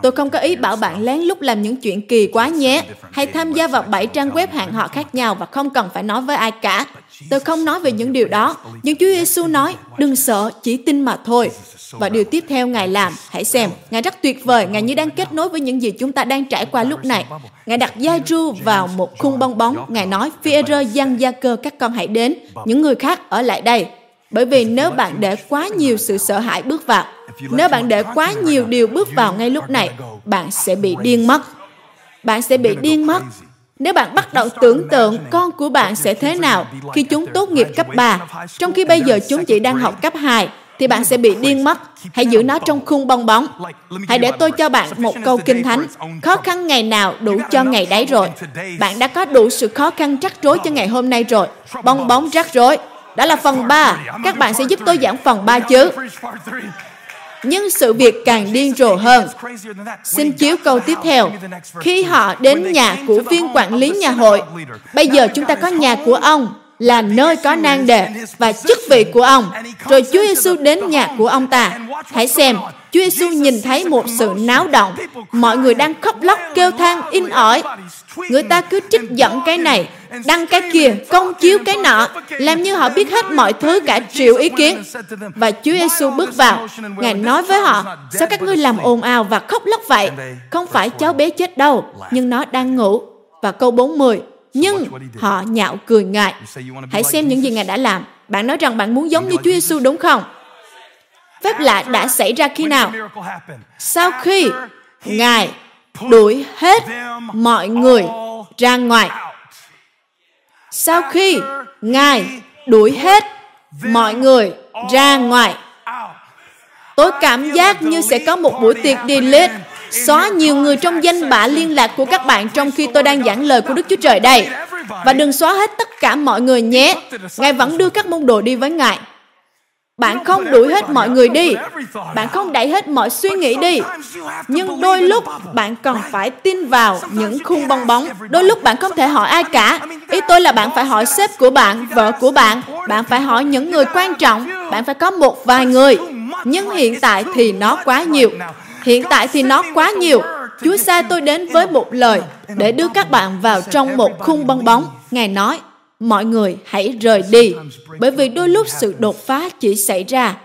Tôi không có ý bảo bạn lén lút làm những chuyện kỳ quá nhé, hay tham gia vào bảy trang web hạng họ khác nhau và không cần phải nói với ai cả. Tôi không nói về những điều đó, nhưng Chúa Giêsu nói, đừng sợ, chỉ tin mà thôi. Và điều tiếp theo Ngài làm, hãy xem, Ngài rất tuyệt vời, Ngài như đang kết nối với những gì chúng ta đang trải qua lúc này. Ngài đặt gia ru vào một khung bong bóng, Ngài nói, Phi-e-rơ, Giăng, Gia Cơ, các con hãy đến, những người khác ở lại đây. Bởi vì nếu bạn để quá nhiều sự sợ hãi bước vào, nếu bạn để quá nhiều điều bước vào ngay lúc này, bạn sẽ bị điên mất. bạn sẽ bị điên mất. Nếu bạn bắt đầu tưởng tượng con của bạn sẽ thế nào khi chúng tốt nghiệp cấp 3, trong khi bây giờ chúng chỉ đang học cấp 2, thì bạn sẽ bị điên mất. Hãy giữ nó trong khung bong bóng. Hãy để tôi cho bạn một câu kinh thánh. Khó khăn ngày nào đủ cho ngày đấy rồi. Bạn đã có đủ sự khó khăn rắc rối cho ngày hôm nay rồi. Bong bóng rắc rối. Đó là phần 3. Các bạn sẽ giúp tôi giảng phần 3 chứ. Nhưng sự việc càng điên rồ hơn. Xin chiếu câu tiếp theo. Khi họ đến nhà của viên quản lý nhà hội, bây giờ chúng ta có nhà của ông, là nơi có nang đề và chức vị của ông. Rồi Chúa Giêsu đến nhà của ông ta. Hãy xem, Chúa Giêsu nhìn thấy một sự náo động. Mọi người đang khóc lóc kêu than in ỏi. Người ta cứ trích dẫn cái này, đăng cái kia, công chiếu cái nọ, làm như họ biết hết mọi thứ cả triệu ý kiến. Và Chúa Giêsu bước vào, Ngài nói với họ, sao các ngươi làm ồn ào và khóc lóc vậy? Không phải cháu bé chết đâu, nhưng nó đang ngủ. Và câu 40, nhưng họ nhạo cười ngại. Hãy xem những gì Ngài đã làm. Bạn nói rằng bạn muốn giống như Chúa Giêsu đúng không? Phép lạ đã xảy ra khi nào? Sau khi Ngài đuổi hết mọi người ra ngoài. Sau khi Ngài đuổi hết mọi người ra ngoài. Tôi cảm giác như sẽ có một buổi tiệc delete xóa nhiều người trong danh bạ liên lạc của các bạn trong khi tôi đang giảng lời của Đức Chúa Trời đây. Và đừng xóa hết tất cả mọi người nhé. Ngài vẫn đưa các môn đồ đi với Ngài. Bạn không đuổi hết mọi người đi. Bạn không đẩy hết mọi suy nghĩ đi. Nhưng đôi lúc bạn cần phải tin vào những khung bong bóng. Đôi lúc bạn không thể hỏi ai cả. Ý tôi là bạn phải hỏi sếp của bạn, vợ của bạn. Bạn phải hỏi những người quan trọng. Bạn phải có một vài người. Nhưng hiện tại thì nó quá nhiều. Hiện tại thì nó quá nhiều. Chúa sai tôi đến với một lời để đưa các bạn vào trong một khung bong bóng. Ngài nói, mọi người hãy rời đi, bởi vì đôi lúc sự đột phá chỉ xảy ra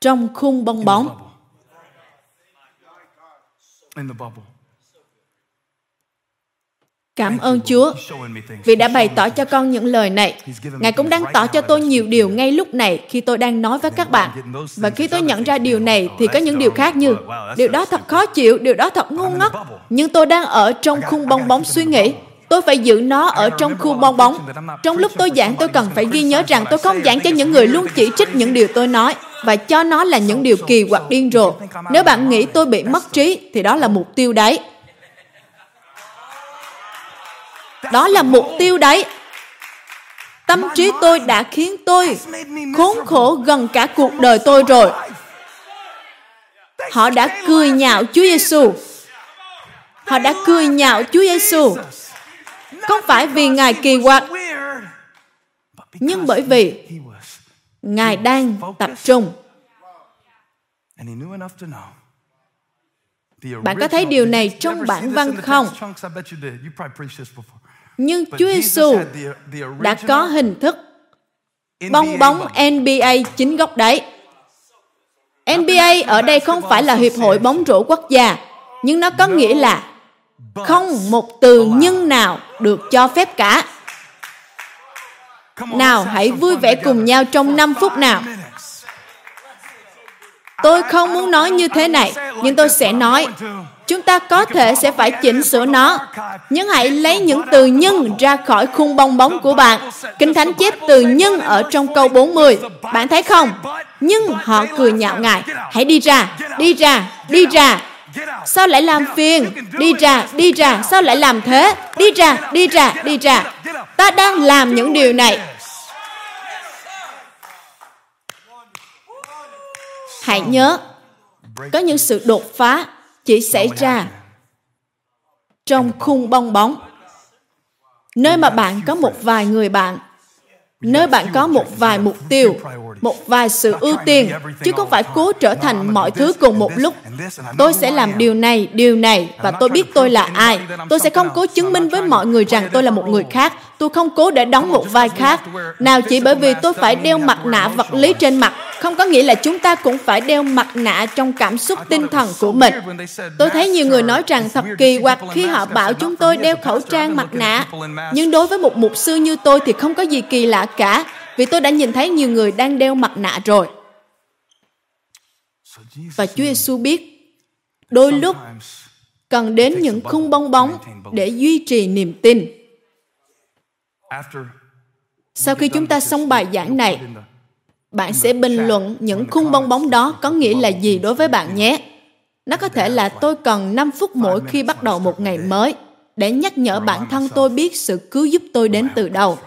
trong khung bong bóng. Cảm ơn Chúa vì đã bày tỏ cho con những lời này. Ngài cũng đang tỏ cho tôi nhiều điều ngay lúc này khi tôi đang nói với các bạn. Và khi tôi nhận ra điều này thì có những điều khác như điều đó thật khó chịu, điều đó thật ngu ngốc. Nhưng tôi đang ở trong khung bong bóng suy nghĩ. Tôi phải giữ nó ở trong khu bong bóng. Trong lúc tôi giảng tôi cần phải ghi nhớ rằng tôi không giảng cho những người luôn chỉ trích những điều tôi nói và cho nó là những điều kỳ hoặc điên rồ. Nếu bạn nghĩ tôi bị mất trí thì đó là mục tiêu đấy. Đó là mục tiêu đấy. Tâm trí tôi đã khiến tôi khốn khổ gần cả cuộc đời tôi rồi. Họ đã cười nhạo Chúa Giêsu. Họ đã cười nhạo Chúa Giêsu. Không phải vì Ngài kỳ quặc, nhưng bởi vì Ngài đang tập trung. Bạn có thấy điều này trong bản văn không? Nhưng Chúa Giêsu đã có hình thức bong bóng NBA chính gốc đấy. NBA ở đây không phải là Hiệp hội bóng rổ quốc gia, nhưng nó có nghĩa là không một từ nhân nào được cho phép cả. Nào, hãy vui vẻ cùng nhau trong 5 phút nào. Tôi không muốn nói như thế này, nhưng tôi sẽ nói chúng ta có thể sẽ phải chỉnh sửa nó. Nhưng hãy lấy những từ nhân ra khỏi khung bong bóng của bạn. Kinh Thánh chép từ nhân ở trong câu 40. Bạn thấy không? Nhưng họ cười nhạo ngài. Hãy đi ra, đi ra, đi ra. Sao lại làm phiền? Đi ra, đi ra. Sao lại làm thế? Đi ra, đi ra, đi ra. Ta đang làm những điều này. Hãy nhớ, có những sự đột phá chỉ xảy ra trong khung bong bóng. Nơi mà bạn có một vài người bạn nơi bạn có một vài mục tiêu một vài sự ưu tiên chứ không phải cố trở thành mọi thứ cùng một lúc. tôi sẽ làm điều này điều này và tôi biết tôi là ai. tôi sẽ không cố chứng minh với mọi người rằng tôi là một người khác tôi không cố để đóng một vai khác nào chỉ bởi vì tôi phải đeo mặt nạ vật lý trên mặt không có nghĩa là chúng ta cũng phải đeo mặt nạ trong cảm xúc tinh thần của mình. Tôi thấy nhiều người nói rằng thật kỳ hoặc khi họ bảo chúng tôi đeo khẩu trang mặt nạ. Nhưng đối với một mục sư như tôi thì không có gì kỳ lạ cả, vì tôi đã nhìn thấy nhiều người đang đeo mặt nạ rồi. Và Chúa Giêsu biết, đôi lúc cần đến những khung bong bóng để duy trì niềm tin. Sau khi chúng ta xong bài giảng này, bạn sẽ bình luận những khung bong bóng đó có nghĩa là gì đối với bạn nhé. Nó có thể là tôi cần 5 phút mỗi khi bắt đầu một ngày mới để nhắc nhở bản thân tôi biết sự cứu giúp tôi đến từ đâu.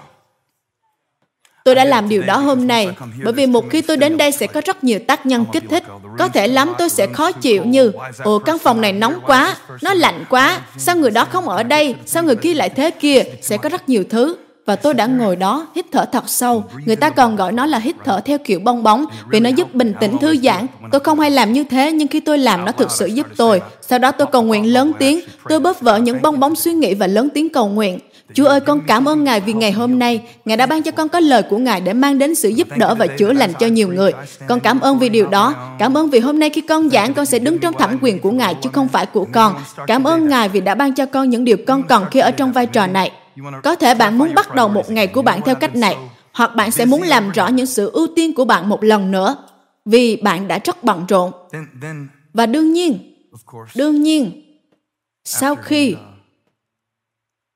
Tôi đã làm điều đó hôm nay, bởi vì một khi tôi đến đây sẽ có rất nhiều tác nhân kích thích. Có thể lắm tôi sẽ khó chịu như, ồ căn phòng này nóng quá, nó lạnh quá, sao người đó không ở đây, sao người kia lại thế kia, sẽ có rất nhiều thứ. Và tôi đã ngồi đó, hít thở thật sâu. Người ta còn gọi nó là hít thở theo kiểu bong bóng, vì nó giúp bình tĩnh thư giãn. Tôi không hay làm như thế, nhưng khi tôi làm, nó thực sự giúp tôi. Sau đó tôi cầu nguyện lớn tiếng, tôi bóp vỡ những bong bóng suy nghĩ và lớn tiếng cầu nguyện. Chúa ơi, con cảm ơn Ngài vì ngày hôm nay, Ngài đã ban cho con có lời của Ngài để mang đến sự giúp đỡ và chữa lành cho nhiều người. Con cảm ơn vì điều đó. Cảm ơn vì hôm nay khi con giảng, con sẽ đứng trong thẩm quyền của Ngài chứ không phải của con. Cảm ơn Ngài vì đã ban cho con những điều con cần khi ở trong vai trò này. Có thể bạn muốn bắt đầu một ngày của bạn theo cách này, hoặc bạn sẽ muốn làm rõ những sự ưu tiên của bạn một lần nữa, vì bạn đã rất bận rộn. Và đương nhiên, đương nhiên, sau khi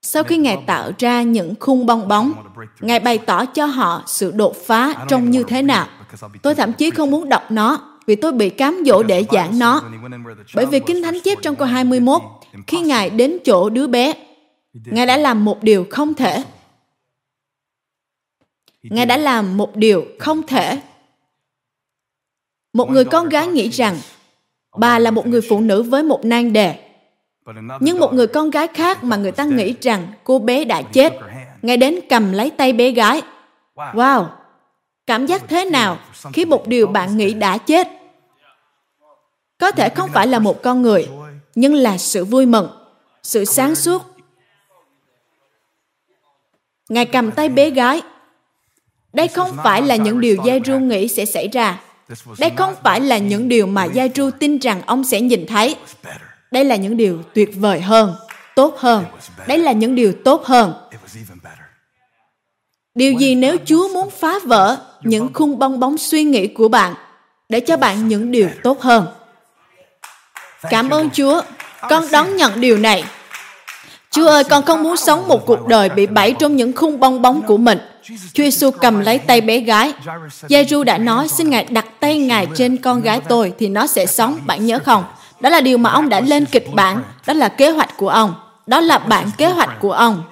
sau khi Ngài tạo ra những khung bong bóng, Ngài bày tỏ cho họ sự đột phá trông như thế nào. Tôi thậm chí không muốn đọc nó vì tôi bị cám dỗ để giảng nó. Bởi vì Kinh Thánh chép trong câu 21, khi Ngài đến chỗ đứa bé, Ngài đã làm một điều không thể. Ngài đã làm một điều không thể. Một người con gái nghĩ rằng bà là một người phụ nữ với một nan đề nhưng một người con gái khác mà người ta nghĩ rằng cô bé đã chết, ngay đến cầm lấy tay bé gái. Wow! Cảm giác thế nào khi một điều bạn nghĩ đã chết? Có thể không phải là một con người, nhưng là sự vui mừng, sự sáng suốt. Ngài cầm tay bé gái. Đây không phải là những điều Giai Ru nghĩ sẽ xảy ra. Đây không phải là những điều mà Giai Ru tin rằng ông sẽ nhìn thấy. Đây là những điều tuyệt vời hơn, tốt hơn. Đây là những điều tốt hơn. Điều gì nếu Chúa muốn phá vỡ những khung bong bóng suy nghĩ của bạn để cho bạn những điều tốt hơn? Cảm ơn Chúa. Con đón nhận điều này. Chúa ơi, con không muốn sống một cuộc đời bị bẫy trong những khung bong bóng của mình. Chúa Giêsu cầm lấy tay bé gái. Giê-ru đã nói, xin Ngài đặt tay Ngài trên con gái tôi thì nó sẽ sống. Bạn nhớ không? Đó là điều mà ông đã lên kịch bản, đó là kế hoạch của ông. Đó là bản kế hoạch của ông.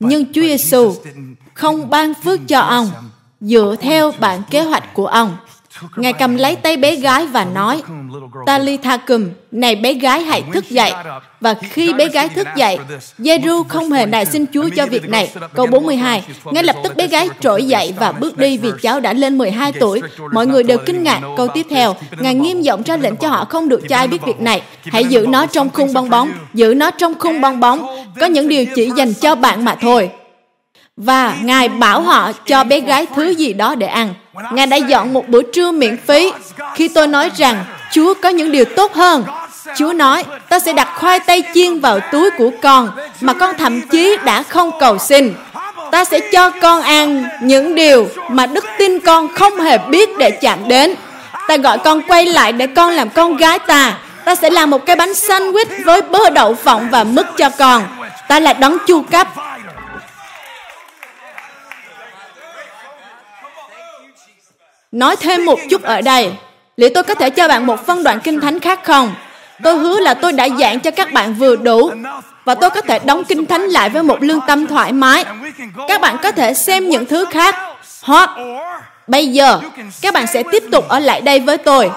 Nhưng Chúa Giêsu không ban phước cho ông dựa theo bản kế hoạch của ông. Ngài cầm lấy tay bé gái và nói, Talitha cum, này bé gái hãy thức dậy. Và khi bé gái thức dậy, Giê-ru không hề nài xin Chúa cho việc này. Câu 42, ngay lập tức bé gái trỗi dậy và bước đi vì cháu đã lên 12 tuổi. Mọi người đều kinh ngạc. Câu tiếp theo, Ngài nghiêm giọng ra lệnh cho họ không được cho ai biết việc này. Hãy giữ nó trong khung bong bóng, giữ nó trong khung bong bóng. Có những điều chỉ dành cho bạn mà thôi. Và Ngài bảo họ cho bé gái thứ gì đó để ăn. Ngài đã dọn một bữa trưa miễn phí. Khi tôi nói rằng Chúa có những điều tốt hơn, Chúa nói, ta sẽ đặt khoai tây chiên vào túi của con mà con thậm chí đã không cầu xin. Ta sẽ cho con ăn những điều mà đức tin con không hề biết để chạm đến. Ta gọi con quay lại để con làm con gái ta. Ta sẽ làm một cái bánh sandwich với bơ đậu phộng và mứt cho con. Ta là đấng chu cấp Nói thêm một chút ở đây. Liệu tôi có thể cho bạn một phân đoạn kinh thánh khác không? Tôi hứa là tôi đã giảng cho các bạn vừa đủ, và tôi có thể đóng kinh thánh lại với một lương tâm thoải mái. Các bạn có thể xem những thứ khác hoặc bây giờ, các bạn sẽ tiếp tục ở lại đây với tôi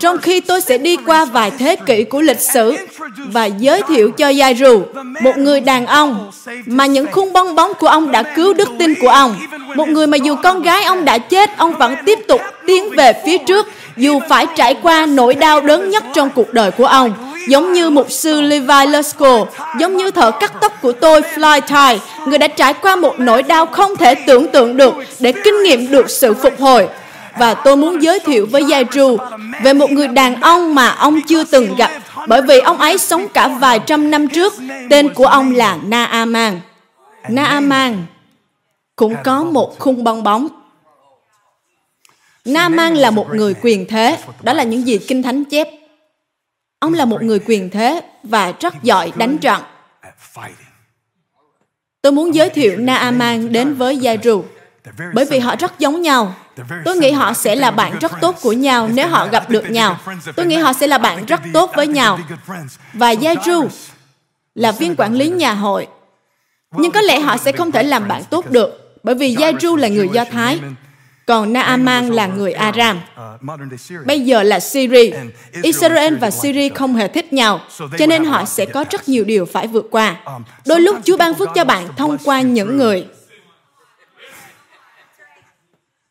trong khi tôi sẽ đi qua vài thế kỷ của lịch sử và giới thiệu cho Giai-ru, một người đàn ông mà những khung bong bóng của ông đã cứu đức tin của ông. Một người mà dù con gái ông đã chết, ông vẫn tiếp tục tiến về phía trước, dù phải trải qua nỗi đau đớn nhất trong cuộc đời của ông. Giống như mục sư Levi Lusko, giống như thợ cắt tóc của tôi Fly Thai người đã trải qua một nỗi đau không thể tưởng tượng được để kinh nghiệm được sự phục hồi và tôi muốn giới thiệu với Gia Tru về một người đàn ông mà ông chưa từng gặp, bởi vì ông ấy sống cả vài trăm năm trước. Tên của ông là Naaman. Naaman cũng có một khung bong bóng. Naaman là một người quyền thế. Đó là những gì Kinh Thánh chép. Ông là một người quyền thế và rất giỏi đánh trận. Tôi muốn giới thiệu Naaman đến với Gia Rù bởi vì họ rất giống nhau. Tôi nghĩ họ sẽ là bạn rất tốt của nhau nếu họ gặp được nhau. Tôi nghĩ họ sẽ là bạn rất tốt với nhau. Và Giai-ru là viên quản lý nhà hội. Nhưng có lẽ họ sẽ không thể làm bạn tốt được, bởi vì Giai-ru là người Do Thái, còn Naaman là người Aram. Bây giờ là Syria. Israel và Syria không hề thích nhau, cho nên họ sẽ có rất nhiều điều phải vượt qua. Đôi lúc Chúa ban phước cho bạn thông qua những người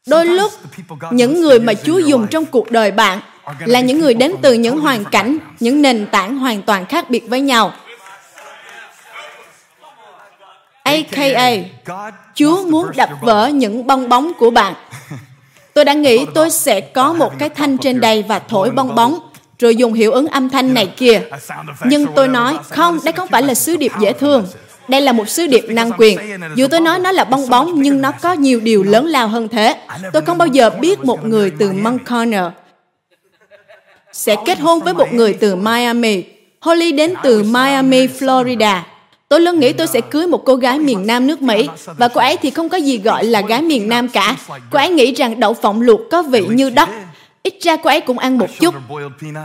Đôi lúc, những người mà Chúa dùng trong cuộc đời bạn là những người đến từ những hoàn cảnh, những nền tảng hoàn toàn khác biệt với nhau. AKA, Chúa muốn đập vỡ những bong bóng của bạn. Tôi đã nghĩ tôi sẽ có một cái thanh trên đây và thổi bong bóng, rồi dùng hiệu ứng âm thanh này kia. Nhưng tôi nói, không, đây không phải là sứ điệp dễ thương. Đây là một sứ điệp năng quyền. Dù tôi nói nó là bong bóng, nhưng nó có nhiều điều lớn lao hơn thế. Tôi không bao giờ biết một người từ Montclair sẽ kết hôn với một người từ Miami. Holly đến từ Miami, Florida. Tôi luôn nghĩ tôi sẽ cưới một cô gái miền Nam nước Mỹ và cô ấy thì không có gì gọi là gái miền Nam cả. Cô ấy nghĩ rằng đậu phộng luộc có vị như đất Ít ra cô ấy cũng ăn một chút.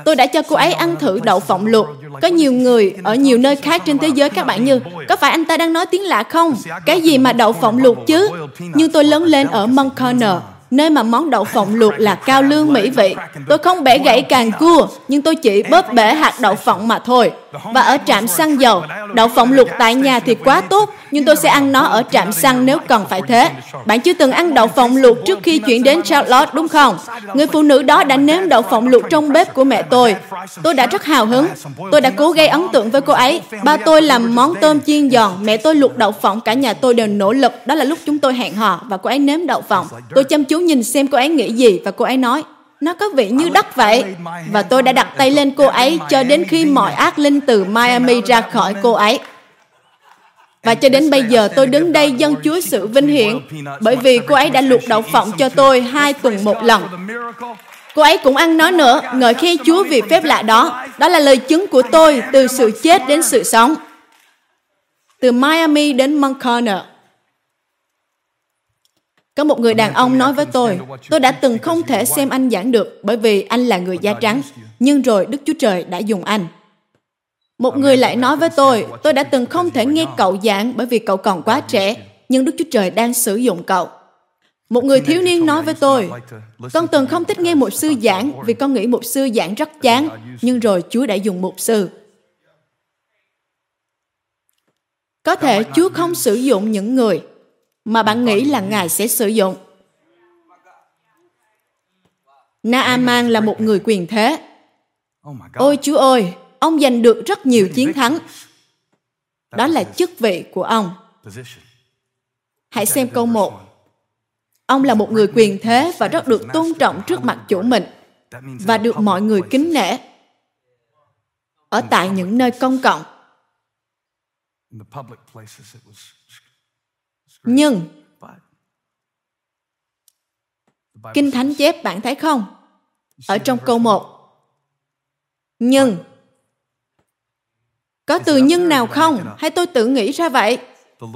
Tôi đã cho cô ấy ăn thử đậu phộng luộc. Có nhiều người ở nhiều nơi khác trên thế giới các bạn như, có phải anh ta đang nói tiếng lạ không? Cái gì mà đậu phộng luộc chứ? Nhưng tôi lớn lên ở Montclair, nơi mà món đậu phộng luộc là cao lương mỹ vị. Tôi không bẻ gãy càng cua, nhưng tôi chỉ bóp bể hạt đậu phộng mà thôi. Và ở trạm xăng dầu, đậu phộng luộc tại nhà thì quá tốt, nhưng tôi sẽ ăn nó ở trạm xăng nếu cần phải thế. Bạn chưa từng ăn đậu phộng luộc trước khi chuyển đến Charlotte đúng không? Người phụ nữ đó đã nếm đậu phộng luộc trong bếp của mẹ tôi. Tôi đã rất hào hứng. Tôi đã cố gây ấn tượng với cô ấy. Ba tôi làm món tôm chiên giòn, mẹ tôi luộc đậu phộng, cả nhà tôi đều nỗ lực. Đó là lúc chúng tôi hẹn hò và cô ấy nếm đậu phộng. Tôi chăm chú nhìn xem cô ấy nghĩ gì và cô ấy nói, nó có vị như đất vậy. Và tôi đã đặt tay lên cô ấy cho đến khi mọi ác linh từ Miami ra khỏi cô ấy. Và cho đến bây giờ tôi đứng đây dân Chúa sự vinh hiển bởi vì cô ấy đã luộc đậu phộng cho tôi hai tuần một lần. Cô ấy cũng ăn nó nữa, ngợi khen Chúa vì phép lạ đó. Đó là lời chứng của tôi từ sự chết đến sự sống. Từ Miami đến Montclair. Có một người đàn ông nói với tôi, tôi đã từng không thể xem anh giảng được bởi vì anh là người da trắng, nhưng rồi Đức Chúa Trời đã dùng anh. Một người lại nói với tôi, tôi đã từng không thể nghe cậu giảng bởi vì cậu còn quá trẻ, nhưng Đức Chúa Trời đang sử dụng cậu. Một người thiếu niên nói với tôi, con từng không thích nghe một sư giảng vì con nghĩ một sư giảng rất chán, nhưng rồi Chúa đã dùng một sư. Có thể Chúa không sử dụng những người mà bạn nghĩ là Ngài sẽ sử dụng. Naaman là một người quyền thế. Ôi Chúa ơi, ông giành được rất nhiều chiến thắng. Đó là chức vị của ông. Hãy xem câu 1. Ông là một người quyền thế và rất được tôn trọng trước mặt chủ mình và được mọi người kính nể ở tại những nơi công cộng. Nhưng Kinh Thánh chép bạn thấy không? Ở trong câu 1. Nhưng có từ nhân nào không? Hay tôi tự nghĩ ra vậy?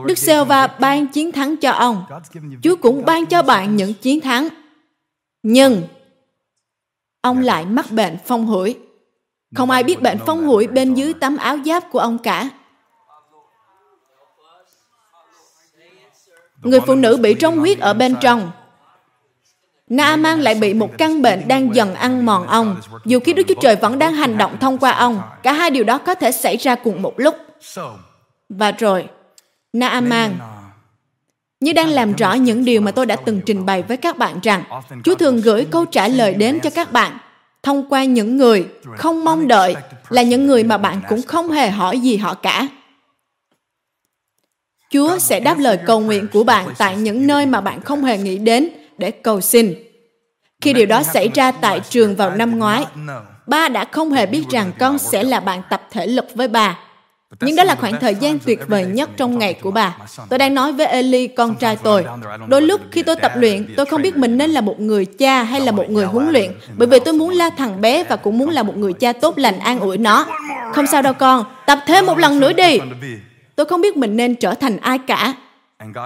Đức giê va ban chiến thắng cho ông. Chúa cũng ban cho bạn những chiến thắng. Nhưng ông lại mắc bệnh phong hủi. Không ai biết bệnh phong hủi bên dưới tấm áo giáp của ông cả. Người phụ nữ bị trống huyết ở bên trong. Naaman lại bị một căn bệnh đang dần ăn mòn ông, dù khi Đức Chúa Trời vẫn đang hành động thông qua ông. Cả hai điều đó có thể xảy ra cùng một lúc. Và rồi, Naaman như đang làm rõ những điều mà tôi đã từng trình bày với các bạn rằng Chúa thường gửi câu trả lời đến cho các bạn thông qua những người không mong đợi là những người mà bạn cũng không hề hỏi gì họ cả. Chúa sẽ đáp lời cầu nguyện của bạn tại những nơi mà bạn không hề nghĩ đến để cầu xin. Khi điều đó xảy ra tại trường vào năm ngoái, ba đã không hề biết rằng con sẽ là bạn tập thể lực với bà. Nhưng đó là khoảng thời gian tuyệt vời nhất trong ngày của bà. Tôi đang nói với Eli, con trai tôi. Đôi lúc khi tôi tập luyện, tôi không biết mình nên là một người cha hay là một người huấn luyện, bởi vì tôi muốn la thằng bé và cũng muốn là một người cha tốt lành an ủi nó. Không sao đâu con, tập thêm một lần nữa đi. Tôi không biết mình nên trở thành ai cả.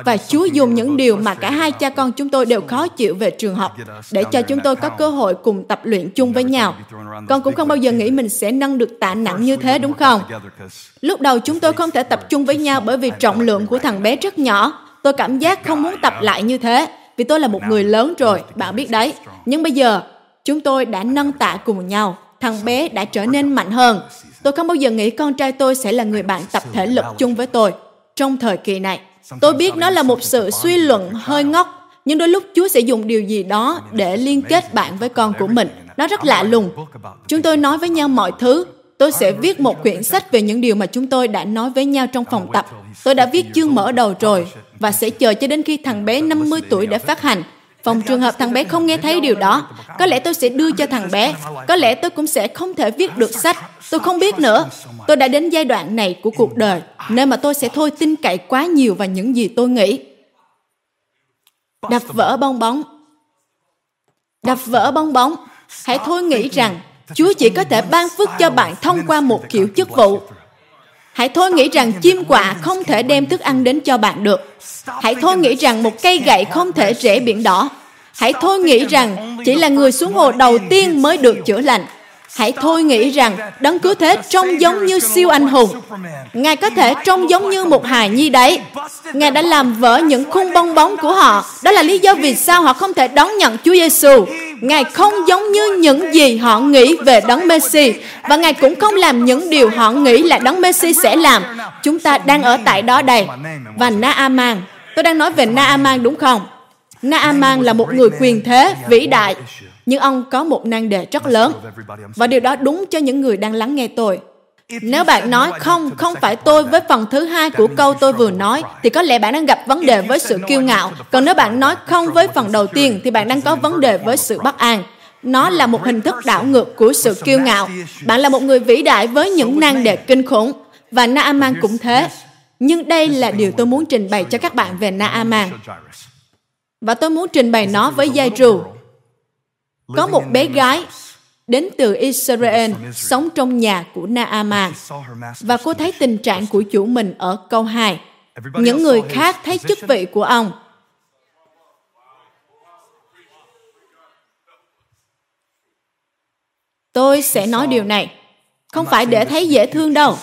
Và Chúa dùng những điều mà cả hai cha con chúng tôi đều khó chịu về trường học để cho chúng tôi có cơ hội cùng tập luyện chung với nhau. Con cũng không bao giờ nghĩ mình sẽ nâng được tạ nặng như thế đúng không? Lúc đầu chúng tôi không thể tập trung với nhau bởi vì trọng lượng của thằng bé rất nhỏ. Tôi cảm giác không muốn tập lại như thế vì tôi là một người lớn rồi, bạn biết đấy. Nhưng bây giờ, chúng tôi đã nâng tạ cùng nhau. Thằng bé đã trở nên mạnh hơn. Tôi không bao giờ nghĩ con trai tôi sẽ là người bạn tập thể lực chung với tôi trong thời kỳ này. Tôi biết nó là một sự suy luận hơi ngốc, nhưng đôi lúc Chúa sẽ dùng điều gì đó để liên kết bạn với con của mình. Nó rất lạ lùng. Chúng tôi nói với nhau mọi thứ. Tôi sẽ viết một quyển sách về những điều mà chúng tôi đã nói với nhau trong phòng tập. Tôi đã viết chương mở đầu rồi và sẽ chờ cho đến khi thằng bé 50 tuổi đã phát hành. Phòng trường hợp thằng bé không nghe thấy điều đó, có lẽ tôi sẽ đưa cho thằng bé. Có lẽ tôi cũng sẽ không thể viết được sách. Tôi không biết nữa. Tôi đã đến giai đoạn này của cuộc đời, nên mà tôi sẽ thôi tin cậy quá nhiều vào những gì tôi nghĩ. Đập vỡ bong bóng. Đập vỡ bong bóng. Hãy thôi nghĩ rằng Chúa chỉ có thể ban phước cho bạn thông qua một kiểu chức vụ. Hãy thôi nghĩ rằng chim quạ không thể đem thức ăn đến cho bạn được. Hãy thôi nghĩ rằng một cây gậy không thể rẽ biển đỏ. Hãy thôi nghĩ rằng chỉ là người xuống hồ đầu tiên mới được chữa lành. Hãy thôi nghĩ rằng đấng cứu thế trông giống như siêu anh hùng. Ngài có thể trông giống như một hài nhi đấy. Ngài đã làm vỡ những khung bong bóng của họ. Đó là lý do vì sao họ không thể đón nhận Chúa Giêsu. Ngài không giống như những gì họ nghĩ về đấng Messi và Ngài cũng không làm những điều họ nghĩ là đấng Messi sẽ làm. Chúng ta đang ở tại đó đây. Và Naaman, tôi đang nói về Naaman đúng không? Naaman là một người quyền thế, vĩ đại, nhưng ông có một nan đề rất lớn. Và điều đó đúng cho những người đang lắng nghe tôi. Nếu bạn nói không, không phải tôi với phần thứ hai của câu tôi vừa nói, thì có lẽ bạn đang gặp vấn đề với sự kiêu ngạo. Còn nếu bạn nói không với phần đầu tiên, thì bạn đang có vấn đề với sự bất an. Nó là một hình thức đảo ngược của sự kiêu ngạo. Bạn là một người vĩ đại với những nan đề kinh khủng. Và Naaman cũng thế. Nhưng đây là điều tôi muốn trình bày cho các bạn về Naaman. Và tôi muốn trình bày nó với Giai Trù. Có một bé gái đến từ Israel sống trong nhà của Naaman và cô thấy tình trạng của chủ mình ở câu 2. Những người khác thấy chức vị của ông. Tôi sẽ nói điều này. Không phải để thấy dễ thương đâu.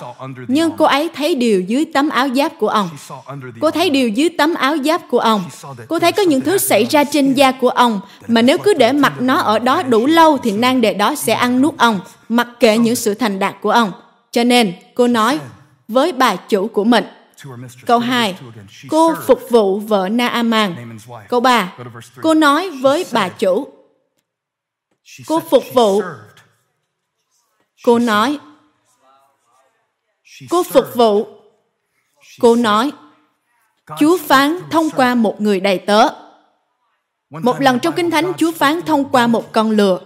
Nhưng cô ấy thấy điều dưới tấm áo giáp của ông. Cô thấy điều dưới tấm áo giáp của ông. Cô thấy có những thứ xảy ra trên da của ông mà nếu cứ để mặc nó ở đó đủ lâu thì nang đề đó sẽ ăn nuốt ông, mặc kệ những sự thành đạt của ông. Cho nên, cô nói với bà chủ của mình. Câu 2. Cô phục vụ vợ Naaman. Câu 3. Cô nói với bà chủ. Cô phục vụ Cô nói, cô phục vụ. Cô nói, Chúa phán thông qua một người đầy tớ. Một lần trong Kinh Thánh, Chúa phán thông qua một con lừa.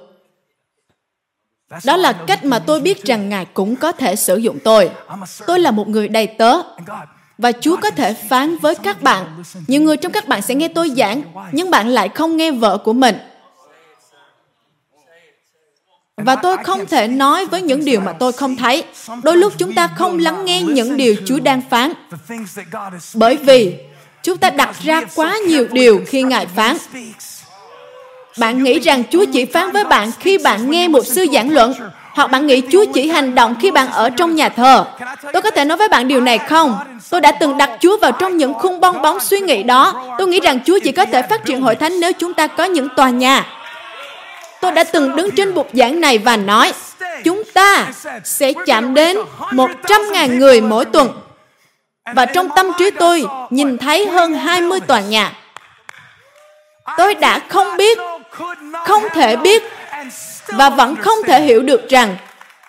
Đó là cách mà tôi biết rằng Ngài cũng có thể sử dụng tôi. Tôi là một người đầy tớ. Và Chúa có thể phán với các bạn. Nhiều người trong các bạn sẽ nghe tôi giảng, nhưng bạn lại không nghe vợ của mình và tôi không thể nói với những điều mà tôi không thấy đôi lúc chúng ta không lắng nghe những điều chúa đang phán bởi vì chúng ta đặt ra quá nhiều điều khi ngài phán bạn nghĩ rằng chúa chỉ phán với bạn khi bạn nghe một sư giảng luận, hoặc bạn nghĩ Chúa chỉ hành động khi bạn ở trong nhà thờ. Tôi có thể nói với bạn điều này không? Tôi đã từng đặt Chúa vào trong những khung bong bóng suy nghĩ đó. Tôi nghĩ rằng Chúa chỉ có thể phát triển hội thánh nếu chúng ta có những tòa nhà. Tôi đã từng đứng trên bục giảng này và nói, chúng ta sẽ chạm đến 100.000 người mỗi tuần. Và trong tâm trí tôi nhìn thấy hơn 20 tòa nhà. Tôi đã không biết, không thể biết và vẫn không thể hiểu được rằng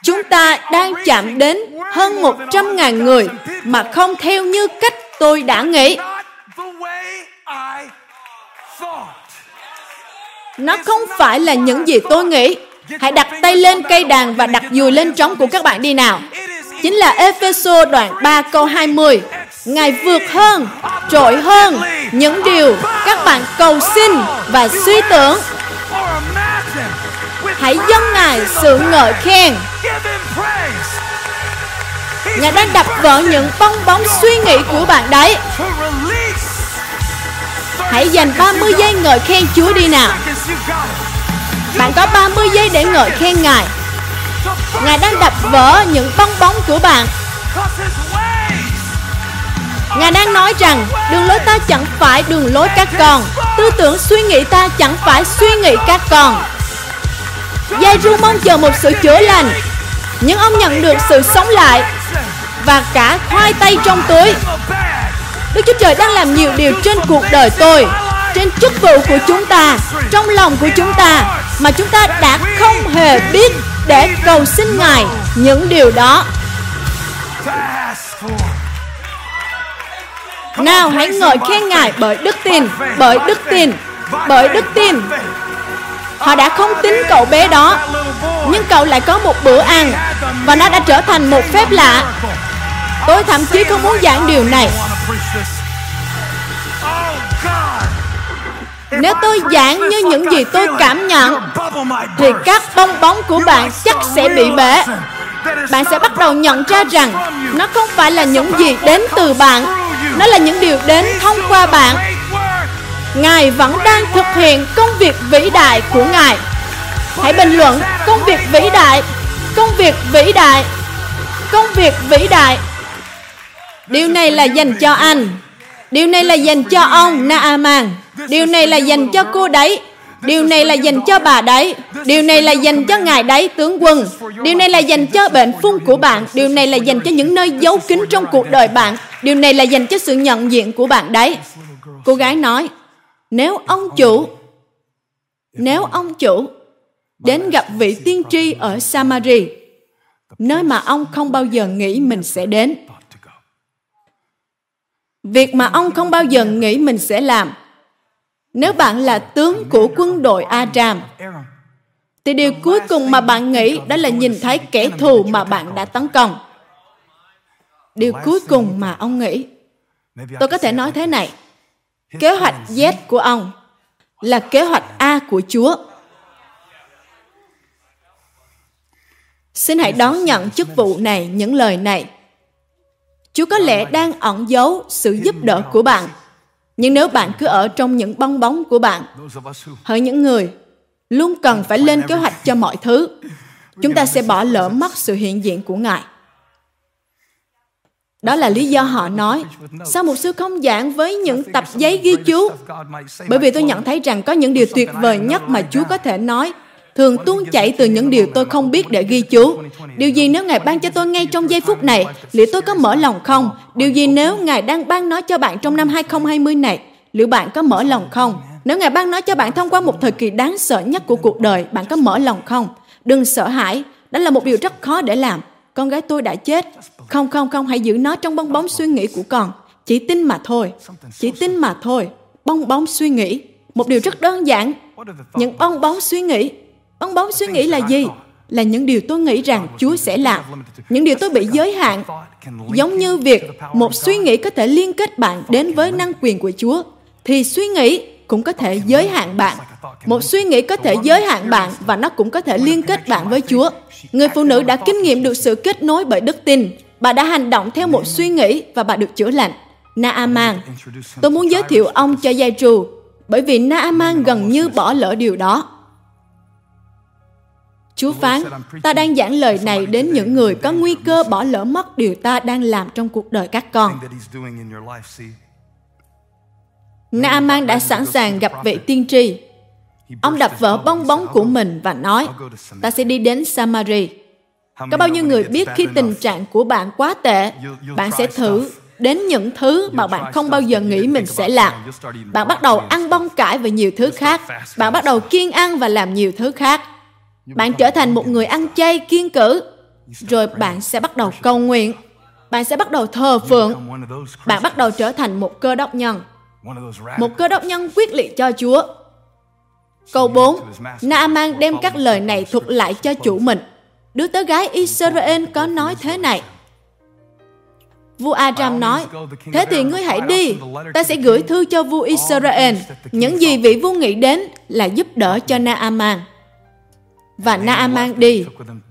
chúng ta đang chạm đến hơn 100.000 người mà không theo như cách tôi đã nghĩ. Nó không phải là những gì tôi nghĩ. Hãy đặt tay lên cây đàn và đặt dùi lên trống của các bạn đi nào. chính là Epheso đoạn 3 câu 20. Ngài vượt hơn, trội hơn những điều các bạn cầu xin và suy tưởng. Hãy dâng Ngài sự ngợi khen. Ngài đang đập vỡ những bong bóng suy nghĩ của bạn đấy. Hãy dành 30 giây ngợi khen Chúa đi nào. Bạn có 30 giây để ngợi khen Ngài. Ngài đang đập vỡ những bong bóng của bạn. Ngài đang nói rằng đường lối ta chẳng phải đường lối các con, tư tưởng suy nghĩ ta chẳng phải suy nghĩ các con. Giai ru mong chờ một sự chữa lành, nhưng ông nhận được sự sống lại và cả khoai tây trong túi. Đức Chúa Trời đang làm nhiều điều trên cuộc đời tôi, trên chức vụ của chúng ta, trong lòng của chúng ta mà chúng ta đã không hề biết để cầu xin Ngài những điều đó. Nào hãy ngợi khen Ngài bởi đức tin, bởi đức tin, bởi đức tin. Họ đã không tin cậu bé đó, nhưng cậu lại có một bữa ăn và nó đã trở thành một phép lạ. Tôi thậm chí không muốn giảng điều này. Nếu tôi giảng như những gì tôi cảm nhận, Thì các bong bóng của bạn chắc sẽ bị bể. Bạn sẽ bắt đầu nhận ra rằng Nó không phải là những gì đến từ bạn, Nó là những điều đến thông qua bạn. Ngài vẫn đang thực hiện công việc vĩ đại của Ngài. Hãy bình luận, công việc vĩ đại, Công việc vĩ đại, Công việc vĩ đại. Điều này là dành cho anh. Điều này là dành cho ông Naaman. Điều này là dành cho cô đấy. Điều này là dành cho bà đấy. Điều này là dành cho ngài đấy, tướng quân. Điều này là dành cho bệnh phung của bạn. Điều này là dành cho những nơi giấu kín trong cuộc đời bạn. Điều này là dành cho sự nhận diện của bạn đấy. Cô gái nói, Nếu ông chủ, Nếu ông chủ Đến gặp vị tiên tri ở Samari, Nơi mà ông không bao giờ nghĩ mình sẽ đến, Việc mà ông không bao giờ nghĩ mình sẽ làm nếu bạn là tướng của quân đội Aram, thì điều cuối cùng mà bạn nghĩ đó là nhìn thấy kẻ thù mà bạn đã tấn công. Điều cuối cùng mà ông nghĩ, tôi có thể nói thế này, kế hoạch Z của ông là kế hoạch A của Chúa. Xin hãy đón nhận chức vụ này, những lời này. Chúa có lẽ đang ẩn giấu sự giúp đỡ của bạn nhưng nếu bạn cứ ở trong những bong bóng của bạn, hỡi những người luôn cần phải lên kế hoạch cho mọi thứ, chúng ta sẽ bỏ lỡ mất sự hiện diện của Ngài. Đó là lý do họ nói, sao một sư không giảng với những tập giấy ghi chú? Bởi vì tôi nhận thấy rằng có những điều tuyệt vời nhất mà Chúa có thể nói thường tuôn chảy từ những điều tôi không biết để ghi chú. Điều gì nếu Ngài ban cho tôi ngay trong giây phút này, liệu tôi có mở lòng không? Điều gì nếu Ngài đang ban nó cho bạn trong năm 2020 này, liệu bạn có mở lòng không? Nếu Ngài ban nó cho bạn thông qua một thời kỳ đáng sợ nhất của cuộc đời, bạn có mở lòng không? Đừng sợ hãi, đó là một điều rất khó để làm. Con gái tôi đã chết. Không, không, không, hãy giữ nó trong bong bóng suy nghĩ của con. Chỉ tin mà thôi. Chỉ tin mà thôi. Bong bóng suy nghĩ. Một điều rất đơn giản. Những bong bóng suy nghĩ Bong bóng suy nghĩ là gì? Là những điều tôi nghĩ rằng Chúa sẽ làm. Những điều tôi bị giới hạn. Giống như việc một suy nghĩ có thể liên kết bạn đến với năng quyền của Chúa, thì suy nghĩ cũng có thể giới hạn bạn. Một suy nghĩ có thể giới hạn bạn và nó cũng có thể liên kết bạn với Chúa. Người phụ nữ đã kinh nghiệm được sự kết nối bởi đức tin. Bà đã hành động theo một suy nghĩ và bà được chữa lành. Naaman. Tôi muốn giới thiệu ông cho Giai Trù bởi vì Naaman gần như bỏ lỡ điều đó. Chúa phán, ta đang giảng lời này đến những người có nguy cơ bỏ lỡ mất điều ta đang làm trong cuộc đời các con. Naaman đã sẵn sàng gặp vị tiên tri. Ông đập vỡ bong bóng của mình và nói, ta sẽ đi đến Samari. Có bao nhiêu người biết khi tình trạng của bạn quá tệ, bạn sẽ thử đến những thứ mà bạn không bao giờ nghĩ mình sẽ làm. Bạn bắt đầu ăn bông cải và nhiều thứ khác. Bạn bắt đầu kiêng ăn và làm nhiều thứ khác bạn trở thành một người ăn chay kiên cử. Rồi bạn sẽ bắt đầu cầu nguyện. Bạn sẽ bắt đầu thờ phượng. bạn bắt đầu trở thành một cơ đốc nhân. Một cơ đốc nhân quyết liệt cho chúa. Câu 4 Naaman đem các lời này thuật lại cho chủ mình. Đứa tớ gái Israel có nói thế này. Vua Aram nói, Thế thì ngươi hãy đi, ta sẽ gửi thư cho vua Israel. Những gì vị vua nghĩ đến là giúp đỡ cho Naaman. Và Naaman đi,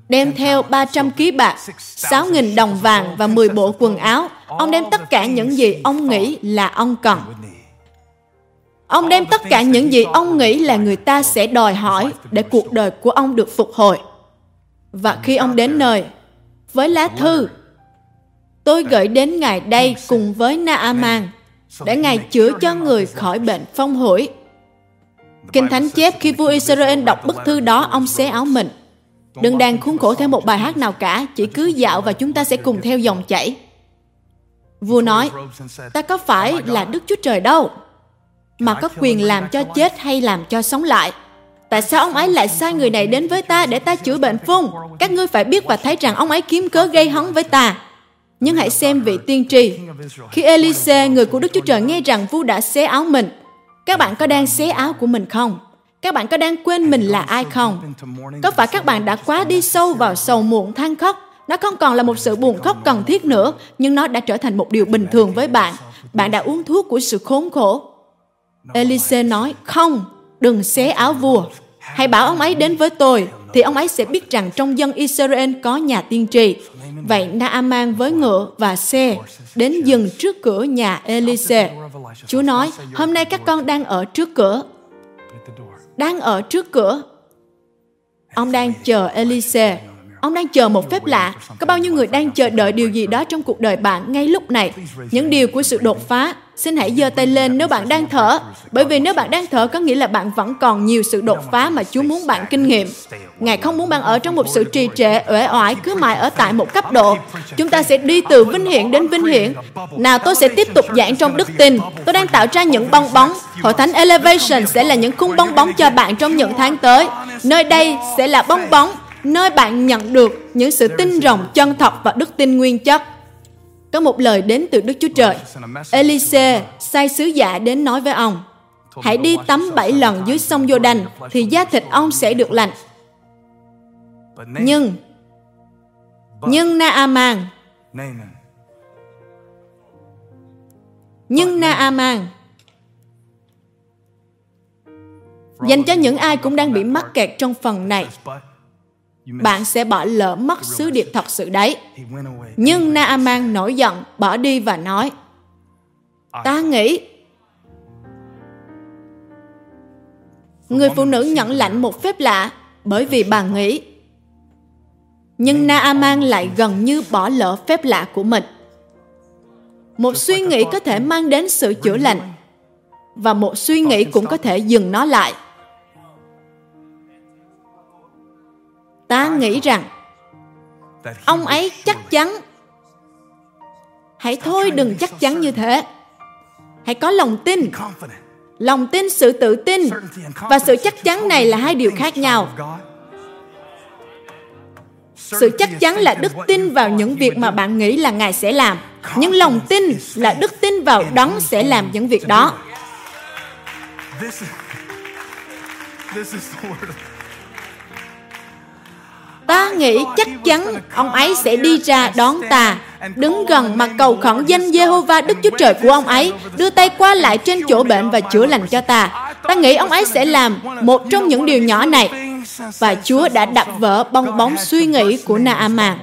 đem theo 300 ký bạc, 6.000 đồng vàng và 10 bộ quần áo. Ông đem tất cả những gì ông nghĩ là ông cần. Ông đem tất cả những gì ông nghĩ là người ta sẽ đòi hỏi để cuộc đời của ông được phục hồi. Và khi ông đến nơi, với lá thư, tôi gửi đến Ngài đây cùng với Naaman để Ngài chữa cho người khỏi bệnh phong hủi. Kinh Thánh chép khi vua Israel đọc bức thư đó, ông xé áo mình. Đừng đang khuôn khổ theo một bài hát nào cả, chỉ cứ dạo và chúng ta sẽ cùng theo dòng chảy. Vua nói, ta có phải là Đức Chúa Trời đâu, mà có quyền làm cho chết hay làm cho sống lại. Tại sao ông ấy lại sai người này đến với ta để ta chữa bệnh phung? Các ngươi phải biết và thấy rằng ông ấy kiếm cớ gây hấn với ta. Nhưng hãy xem vị tiên tri. Khi Elise, người của Đức Chúa Trời nghe rằng vua đã xé áo mình, các bạn có đang xé áo của mình không? Các bạn có đang quên mình là ai không? Có phải các bạn đã quá đi sâu vào sầu muộn than khóc? Nó không còn là một sự buồn khóc cần thiết nữa, nhưng nó đã trở thành một điều bình thường với bạn. Bạn đã uống thuốc của sự khốn khổ. Elise nói, không, đừng xé áo vua. Hãy bảo ông ấy đến với tôi, thì ông ấy sẽ biết rằng trong dân Israel có nhà tiên tri. Vậy Naaman với ngựa và xe đến dừng trước cửa nhà Elise. Chúa nói, hôm nay các con đang ở trước cửa. Đang ở trước cửa. Ông đang chờ Elise. Ông đang chờ một phép lạ. Có bao nhiêu người đang chờ đợi điều gì đó trong cuộc đời bạn ngay lúc này? Những điều của sự đột phá, Xin hãy giơ tay lên nếu bạn đang thở, bởi vì nếu bạn đang thở có nghĩa là bạn vẫn còn nhiều sự đột phá mà Chúa muốn bạn kinh nghiệm. Ngài không muốn bạn ở trong một sự trì trệ, uể oải, cứ mãi ở tại một cấp độ. Chúng ta sẽ đi từ vinh hiển đến vinh hiển. Nào tôi sẽ tiếp tục giảng trong đức tin. Tôi đang tạo ra những bong bóng. Hội thánh Elevation sẽ là những khung bong bóng cho bạn trong những tháng tới. Nơi đây sẽ là bong bóng, nơi bạn nhận được những sự tin rộng chân thật và đức tin nguyên chất có một lời đến từ Đức Chúa Trời. Elise sai sứ giả đến nói với ông, hãy đi tắm bảy lần dưới sông Jordan thì da thịt ông sẽ được lành. Nhưng, nhưng Naaman, nhưng Naaman, dành cho những ai cũng đang bị mắc kẹt trong phần này, bạn sẽ bỏ lỡ mất sứ điệp thật sự đấy. Nhưng Naaman nổi giận, bỏ đi và nói, ta nghĩ người phụ nữ nhận lãnh một phép lạ bởi vì bà nghĩ. Nhưng Naaman lại gần như bỏ lỡ phép lạ của mình. Một suy nghĩ có thể mang đến sự chữa lành và một suy nghĩ cũng có thể dừng nó lại. Ta nghĩ rằng ông ấy chắc chắn. Hãy thôi đừng chắc chắn như thế. Hãy có lòng tin. Lòng tin sự tự tin và sự chắc chắn này là hai điều khác nhau. sự chắc chắn là đức tin vào những việc mà bạn nghĩ là ngài sẽ làm. Nhưng lòng tin là đức tin vào đấng sẽ làm những việc đó Ta nghĩ chắc chắn ông ấy sẽ đi ra đón ta, đứng gần mà cầu khẩn danh Jehovah Đức Chúa Trời của ông ấy, đưa tay qua lại trên chỗ bệnh và chữa lành cho ta. Ta nghĩ ông ấy sẽ làm một trong những điều nhỏ này. Và Chúa đã đập vỡ bong bóng suy nghĩ của Naaman.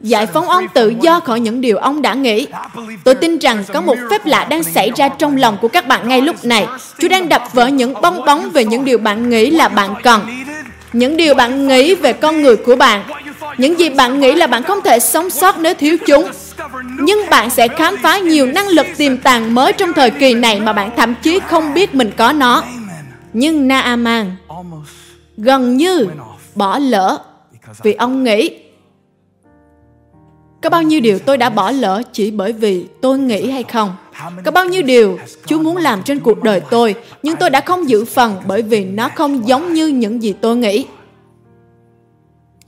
Giải phóng ông tự do khỏi những điều ông đã nghĩ. Tôi tin rằng có một phép lạ đang xảy ra trong lòng của các bạn ngay lúc này. Chúa đang đập vỡ những bong bóng về những điều bạn nghĩ là bạn cần những điều bạn nghĩ về con người của bạn. Những gì bạn nghĩ là bạn không thể sống sót nếu thiếu chúng. Nhưng bạn sẽ khám phá nhiều năng lực tiềm tàng mới trong thời kỳ này mà bạn thậm chí không biết mình có nó. Nhưng naaman gần như bỏ lỡ vì ông nghĩ. Có bao nhiêu điều tôi đã bỏ lỡ chỉ bởi vì tôi nghĩ hay không? Có bao nhiêu điều Chúa muốn làm trên cuộc đời tôi, nhưng tôi đã không giữ phần bởi vì nó không giống như những gì tôi nghĩ.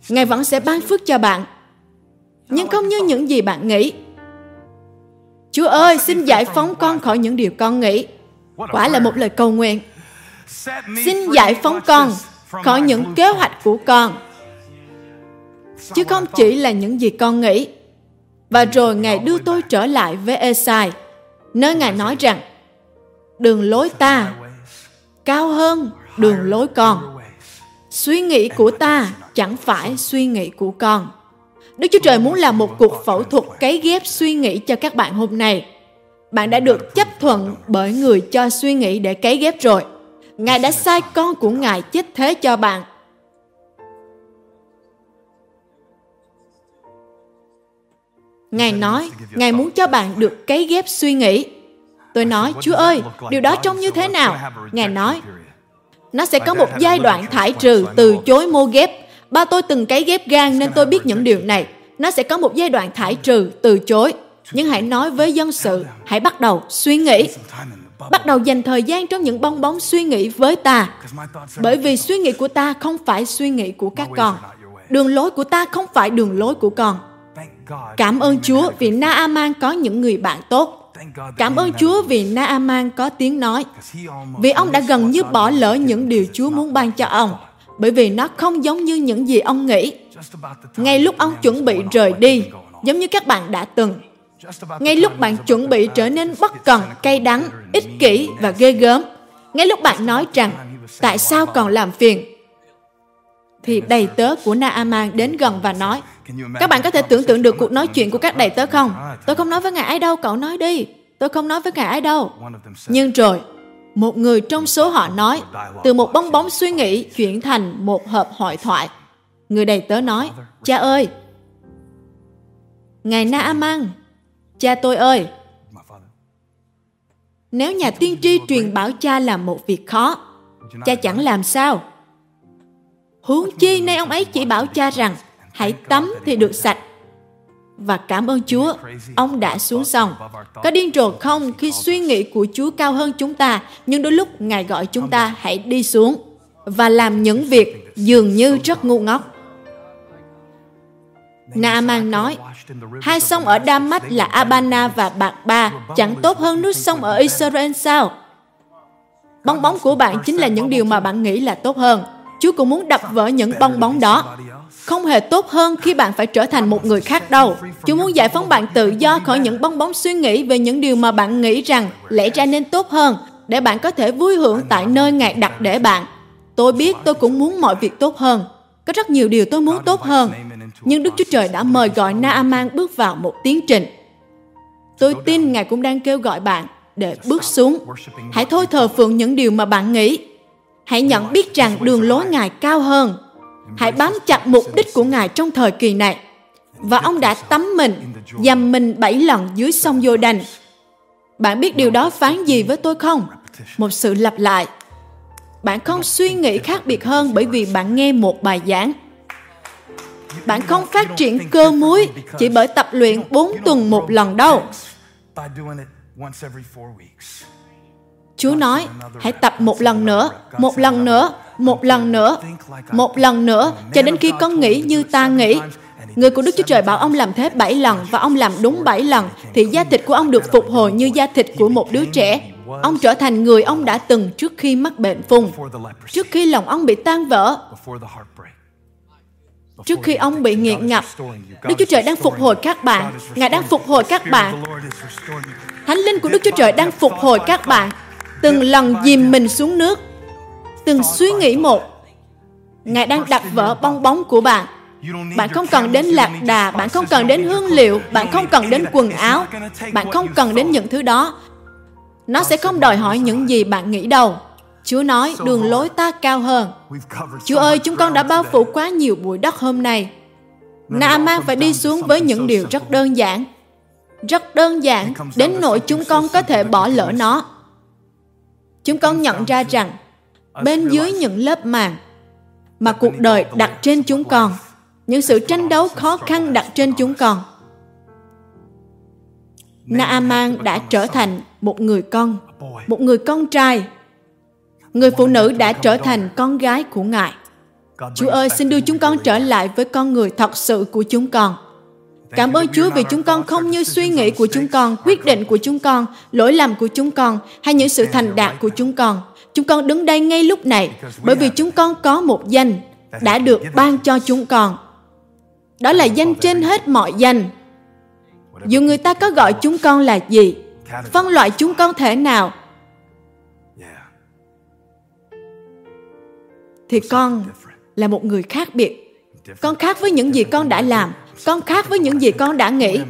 Ngài vẫn sẽ ban phước cho bạn, nhưng không như những gì bạn nghĩ. Chúa ơi, xin giải phóng con khỏi những điều con nghĩ. Quả là một lời cầu nguyện. Xin giải phóng con khỏi những kế hoạch của con. Chứ không chỉ là những gì con nghĩ. Và rồi Ngài đưa tôi trở lại với Esai, nơi Ngài nói rằng, đường lối ta cao hơn đường lối con. Suy nghĩ của ta chẳng phải suy nghĩ của con. Đức Chúa Trời muốn làm một cuộc phẫu thuật cấy ghép suy nghĩ cho các bạn hôm nay. Bạn đã được chấp thuận bởi người cho suy nghĩ để cấy ghép rồi. Ngài đã sai con của Ngài chết thế cho bạn. Ngài nói, Ngài muốn cho bạn được cấy ghép suy nghĩ. Tôi nói, Chúa ơi, điều đó trông như thế nào? Ngài nói, nó sẽ có một giai đoạn thải trừ từ chối mô ghép. Ba tôi từng cấy ghép gan nên tôi biết những điều này. Nó sẽ có một giai đoạn thải trừ từ chối. Nhưng hãy nói với dân sự, hãy bắt đầu suy nghĩ. Bắt đầu dành thời gian trong những bong bóng suy nghĩ với ta. Bởi vì suy nghĩ của ta không phải suy nghĩ của các con. Đường lối của ta không phải đường lối của con. Cảm ơn Chúa vì Naaman có những người bạn tốt. Cảm ơn Chúa vì Naaman có tiếng nói. Vì ông đã gần như bỏ lỡ những điều Chúa muốn ban cho ông. Bởi vì nó không giống như những gì ông nghĩ. Ngay lúc ông chuẩn bị rời đi, giống như các bạn đã từng. Ngay lúc bạn chuẩn bị trở nên bất cần, cay đắng, ích kỷ và ghê gớm. Ngay lúc bạn nói rằng, tại sao còn làm phiền? Thì đầy tớ của Naaman đến gần và nói, các bạn có thể tưởng tượng được cuộc nói chuyện của các đầy tớ không? Tôi không nói với ngài ấy đâu, cậu nói đi. Tôi không nói với ngài ấy đâu. Nhưng rồi, một người trong số họ nói, từ một bong bóng suy nghĩ chuyển thành một hộp hội thoại. Người đầy tớ nói, cha ơi, Ngài Naaman, cha tôi ơi, nếu nhà tiên tri truyền bảo cha làm một việc khó, cha chẳng làm sao. Huống chi nay ông ấy chỉ bảo cha rằng hãy tắm thì được sạch. Và cảm ơn Chúa, ông đã xuống sông. Có điên rồ không khi suy nghĩ của Chúa cao hơn chúng ta, nhưng đôi lúc Ngài gọi chúng ta hãy đi xuống và làm những việc dường như rất ngu ngốc. Naaman nói, hai sông ở Damas là Abana và Bạc Ba chẳng tốt hơn nước sông ở Israel sao? Bong bóng của bạn chính là những điều mà bạn nghĩ là tốt hơn. Chúa cũng muốn đập vỡ những bong bóng đó không hề tốt hơn khi bạn phải trở thành một người khác đâu. Chúa muốn giải phóng bạn tự do khỏi những bong bóng suy nghĩ về những điều mà bạn nghĩ rằng lẽ ra nên tốt hơn, để bạn có thể vui hưởng tại nơi Ngài đặt để bạn. Tôi biết tôi cũng muốn mọi việc tốt hơn. Có rất nhiều điều tôi muốn tốt hơn. Nhưng Đức Chúa Trời đã mời gọi Naaman bước vào một tiến trình. Tôi tin Ngài cũng đang kêu gọi bạn để bước xuống. Hãy thôi thờ phượng những điều mà bạn nghĩ. Hãy nhận biết rằng đường lối Ngài cao hơn Hãy bám chặt mục đích của Ngài trong thời kỳ này. Và ông đã tắm mình, dầm mình bảy lần dưới sông Giô Đành. Bạn biết điều đó phán gì với tôi không? Một sự lặp lại. Bạn không suy nghĩ khác biệt hơn bởi vì bạn nghe một bài giảng. Bạn không phát triển cơ muối chỉ bởi tập luyện 4 tuần một lần đâu. Chúa nói, hãy tập một lần nữa, một lần nữa, một lần nữa, một lần nữa, cho đến khi con nghĩ như ta nghĩ. Người của Đức Chúa Trời bảo ông làm thế bảy lần và ông làm đúng bảy lần, thì da thịt của ông được phục hồi như da thịt của một đứa trẻ. Ông trở thành người ông đã từng trước khi mắc bệnh phùng, trước khi lòng ông bị tan vỡ, trước khi ông bị nghiện ngập. Đức Chúa Trời đang phục hồi các bạn. Ngài đang phục hồi các bạn. Thánh linh của Đức Chúa Trời đang phục hồi các bạn. Từng lần dìm mình xuống nước, từng suy nghĩ một. Ngài đang đặt vỡ bong bóng của bạn. Bạn không cần đến lạc đà bạn không cần đến hương liệu bạn không cần đến quần áo bạn không cần đến những thứ đó. Nó sẽ không đòi hỏi những gì bạn nghĩ đâu. Chúa nói đường lối ta cao hơn. Chúa ơi chúng con đã bao phủ quá nhiều bụi đất hôm nay. Naaman phải đi xuống với những điều rất đơn giản. Rất đơn giản đến nỗi chúng con có thể bỏ lỡ nó chúng con nhận ra rằng, bên dưới những lớp màng mà cuộc đời đặt trên chúng con, những sự tranh đấu khó khăn đặt trên chúng con, naaman đã trở thành một người con, một người con trai. Người phụ nữ đã trở thành con gái của ngài. Chúa ơi, xin đưa chúng con trở lại với con người thật sự của chúng con. Cảm ơn Chúa vì chúng con không như suy nghĩ của chúng con, quyết định của chúng con, lỗi lầm của chúng con hay những sự thành đạt của chúng con. Chúng con đứng đây ngay lúc này bởi vì chúng con có một danh đã được ban cho chúng con. Đó là danh trên hết mọi danh. dù người ta có gọi chúng con là gì phân loại chúng con thể nào thì con là một người khác biệt con khác với những gì con đã làm con khác với những gì con đã nghĩ.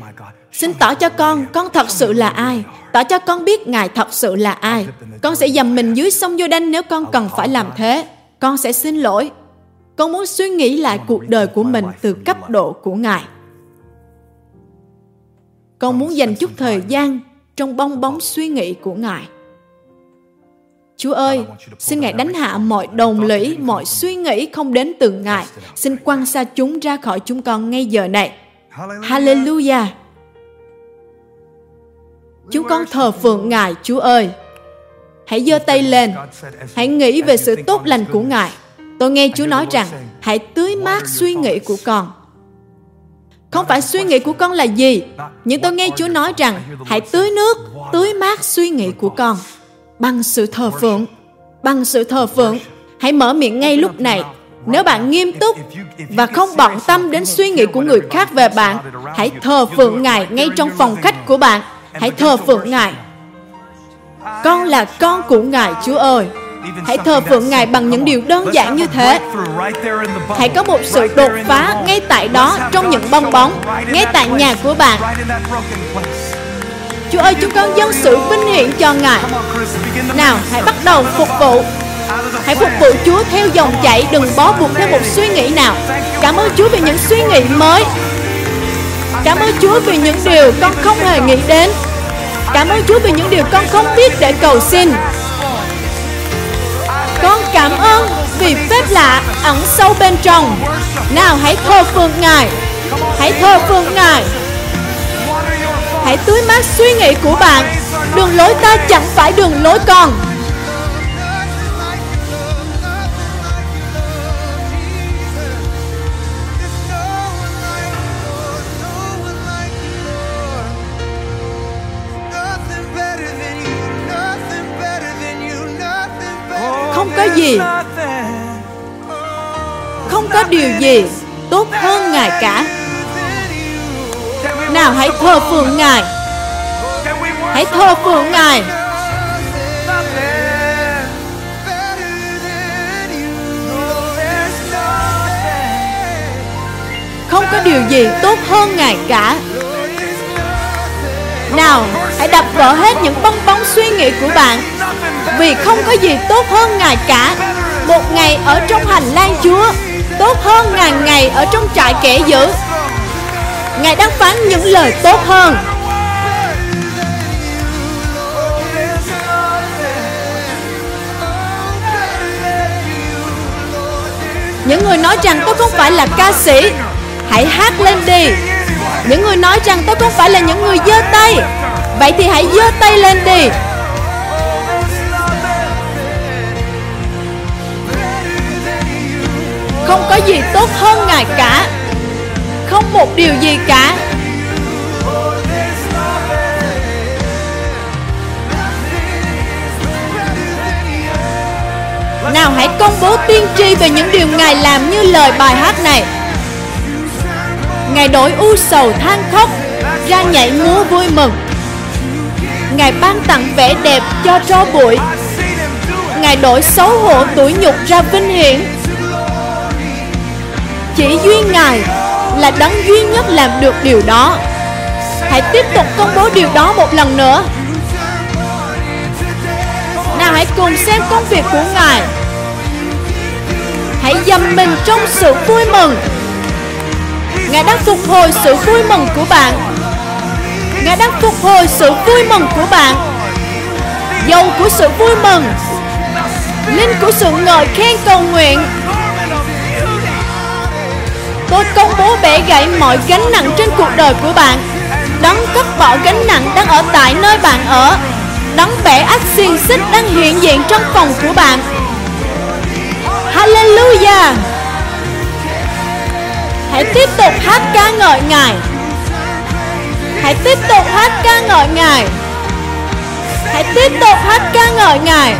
Xin tỏ cho con con thật sự là ai? Tỏ cho con biết ngài thật sự là ai. Con sẽ dầm mình dưới sông vô đanh nếu con cần phải làm thế. Con sẽ xin lỗi. Con muốn suy nghĩ lại cuộc đời của mình từ cấp độ của ngài. Con muốn dành chút thời gian trong bong bóng suy nghĩ của ngài. Chúa ơi, xin Ngài đánh hạ mọi đồng lũy, mọi suy nghĩ không đến từ Ngài. Xin quăng xa chúng ra khỏi chúng con ngay giờ này. Hallelujah! Chúng con thờ phượng Ngài, Chúa ơi. Hãy giơ tay lên. Hãy nghĩ về sự tốt lành của Ngài. Tôi nghe Chúa nói rằng, hãy tưới mát suy nghĩ của con. Không phải suy nghĩ của con là gì, nhưng tôi nghe Chúa nói rằng, hãy tưới nước, tưới mát suy nghĩ của con bằng sự thờ phượng, bằng sự thờ phượng, hãy mở miệng ngay lúc này. Nếu bạn nghiêm túc và không bận tâm đến suy nghĩ của người khác về bạn, hãy thờ phượng ngài ngay trong phòng khách của bạn. Hãy thờ phượng ngài. Con là con của ngài, chúa ơi. Hãy thờ phượng ngài bằng những điều đơn giản như thế. Hãy có một sự đột phá ngay tại đó, trong những bong bóng, ngay tại nhà của bạn. Chúa ơi, chúng con dâng sự vinh hiển cho Ngài. Nào, hãy bắt đầu phục vụ. Hãy phục vụ Chúa theo dòng chảy, Đừng bó buộc theo một suy nghĩ nào. Cảm ơn Chúa vì những suy nghĩ mới. Cảm ơn Chúa vì những điều con không hề nghĩ đến. Cảm ơn Chúa vì những điều con không biết để cầu xin. Con cảm ơn vì phép lạ ẩn sâu bên trong. Nào, hãy thờ phượng Ngài. Hãy thờ phượng Ngài. Hãy tưới mát suy nghĩ của bạn. Đường lối ta chẳng phải đường lối con. Không có gì. Không có điều gì tốt hơn Ngài cả nào hãy thờ phượng Ngài. Hãy thờ phượng Ngài. Không có điều gì tốt hơn Ngài cả. Nào, hãy đập vỡ hết những bong bóng suy nghĩ của bạn. Vì không có gì tốt hơn Ngài cả. Một ngày ở trong hành lang Chúa, Tốt hơn ngàn ngày ở trong trại kẻ dữ. Ngài đang phán những lời tốt hơn. Những người nói rằng tôi không phải là ca sĩ, Hãy hát lên đi. Những người nói rằng tôi không phải là những người giơ tay, Vậy thì hãy giơ tay lên đi. Không có gì tốt hơn Ngài cả không một điều gì cả. Nào hãy công bố tiên tri về những điều Ngài làm như lời bài hát này. Ngài đổi u sầu than khóc, Ra nhảy múa vui mừng. Ngài ban tặng vẻ đẹp cho tro bụi. Ngài đổi xấu hổ tuổi nhục ra vinh hiển. Chỉ duy Ngài là đấng duy nhất làm được điều đó. Hãy tiếp tục công bố điều đó một lần nữa. Nào hãy cùng xem công việc của ngài. Hãy dầm mình trong sự vui mừng. Ngài đang phục hồi sự vui mừng của bạn. Ngài đang phục hồi sự vui mừng của bạn. Dầu của sự vui mừng, linh của sự ngợi khen cầu nguyện Tôi công bố bẻ gãy mọi gánh nặng trên cuộc đời của bạn. Đấng cất bỏ gánh nặng đang ở tại nơi bạn ở. Đấng bẻ ách xiên xích đang hiện diện trong phòng của bạn. Hallelujah! Hãy tiếp tục hát ca ngợi Ngài. Hãy tiếp tục hát ca ngợi Ngài. Hãy tiếp tục hát ca ngợi Ngài.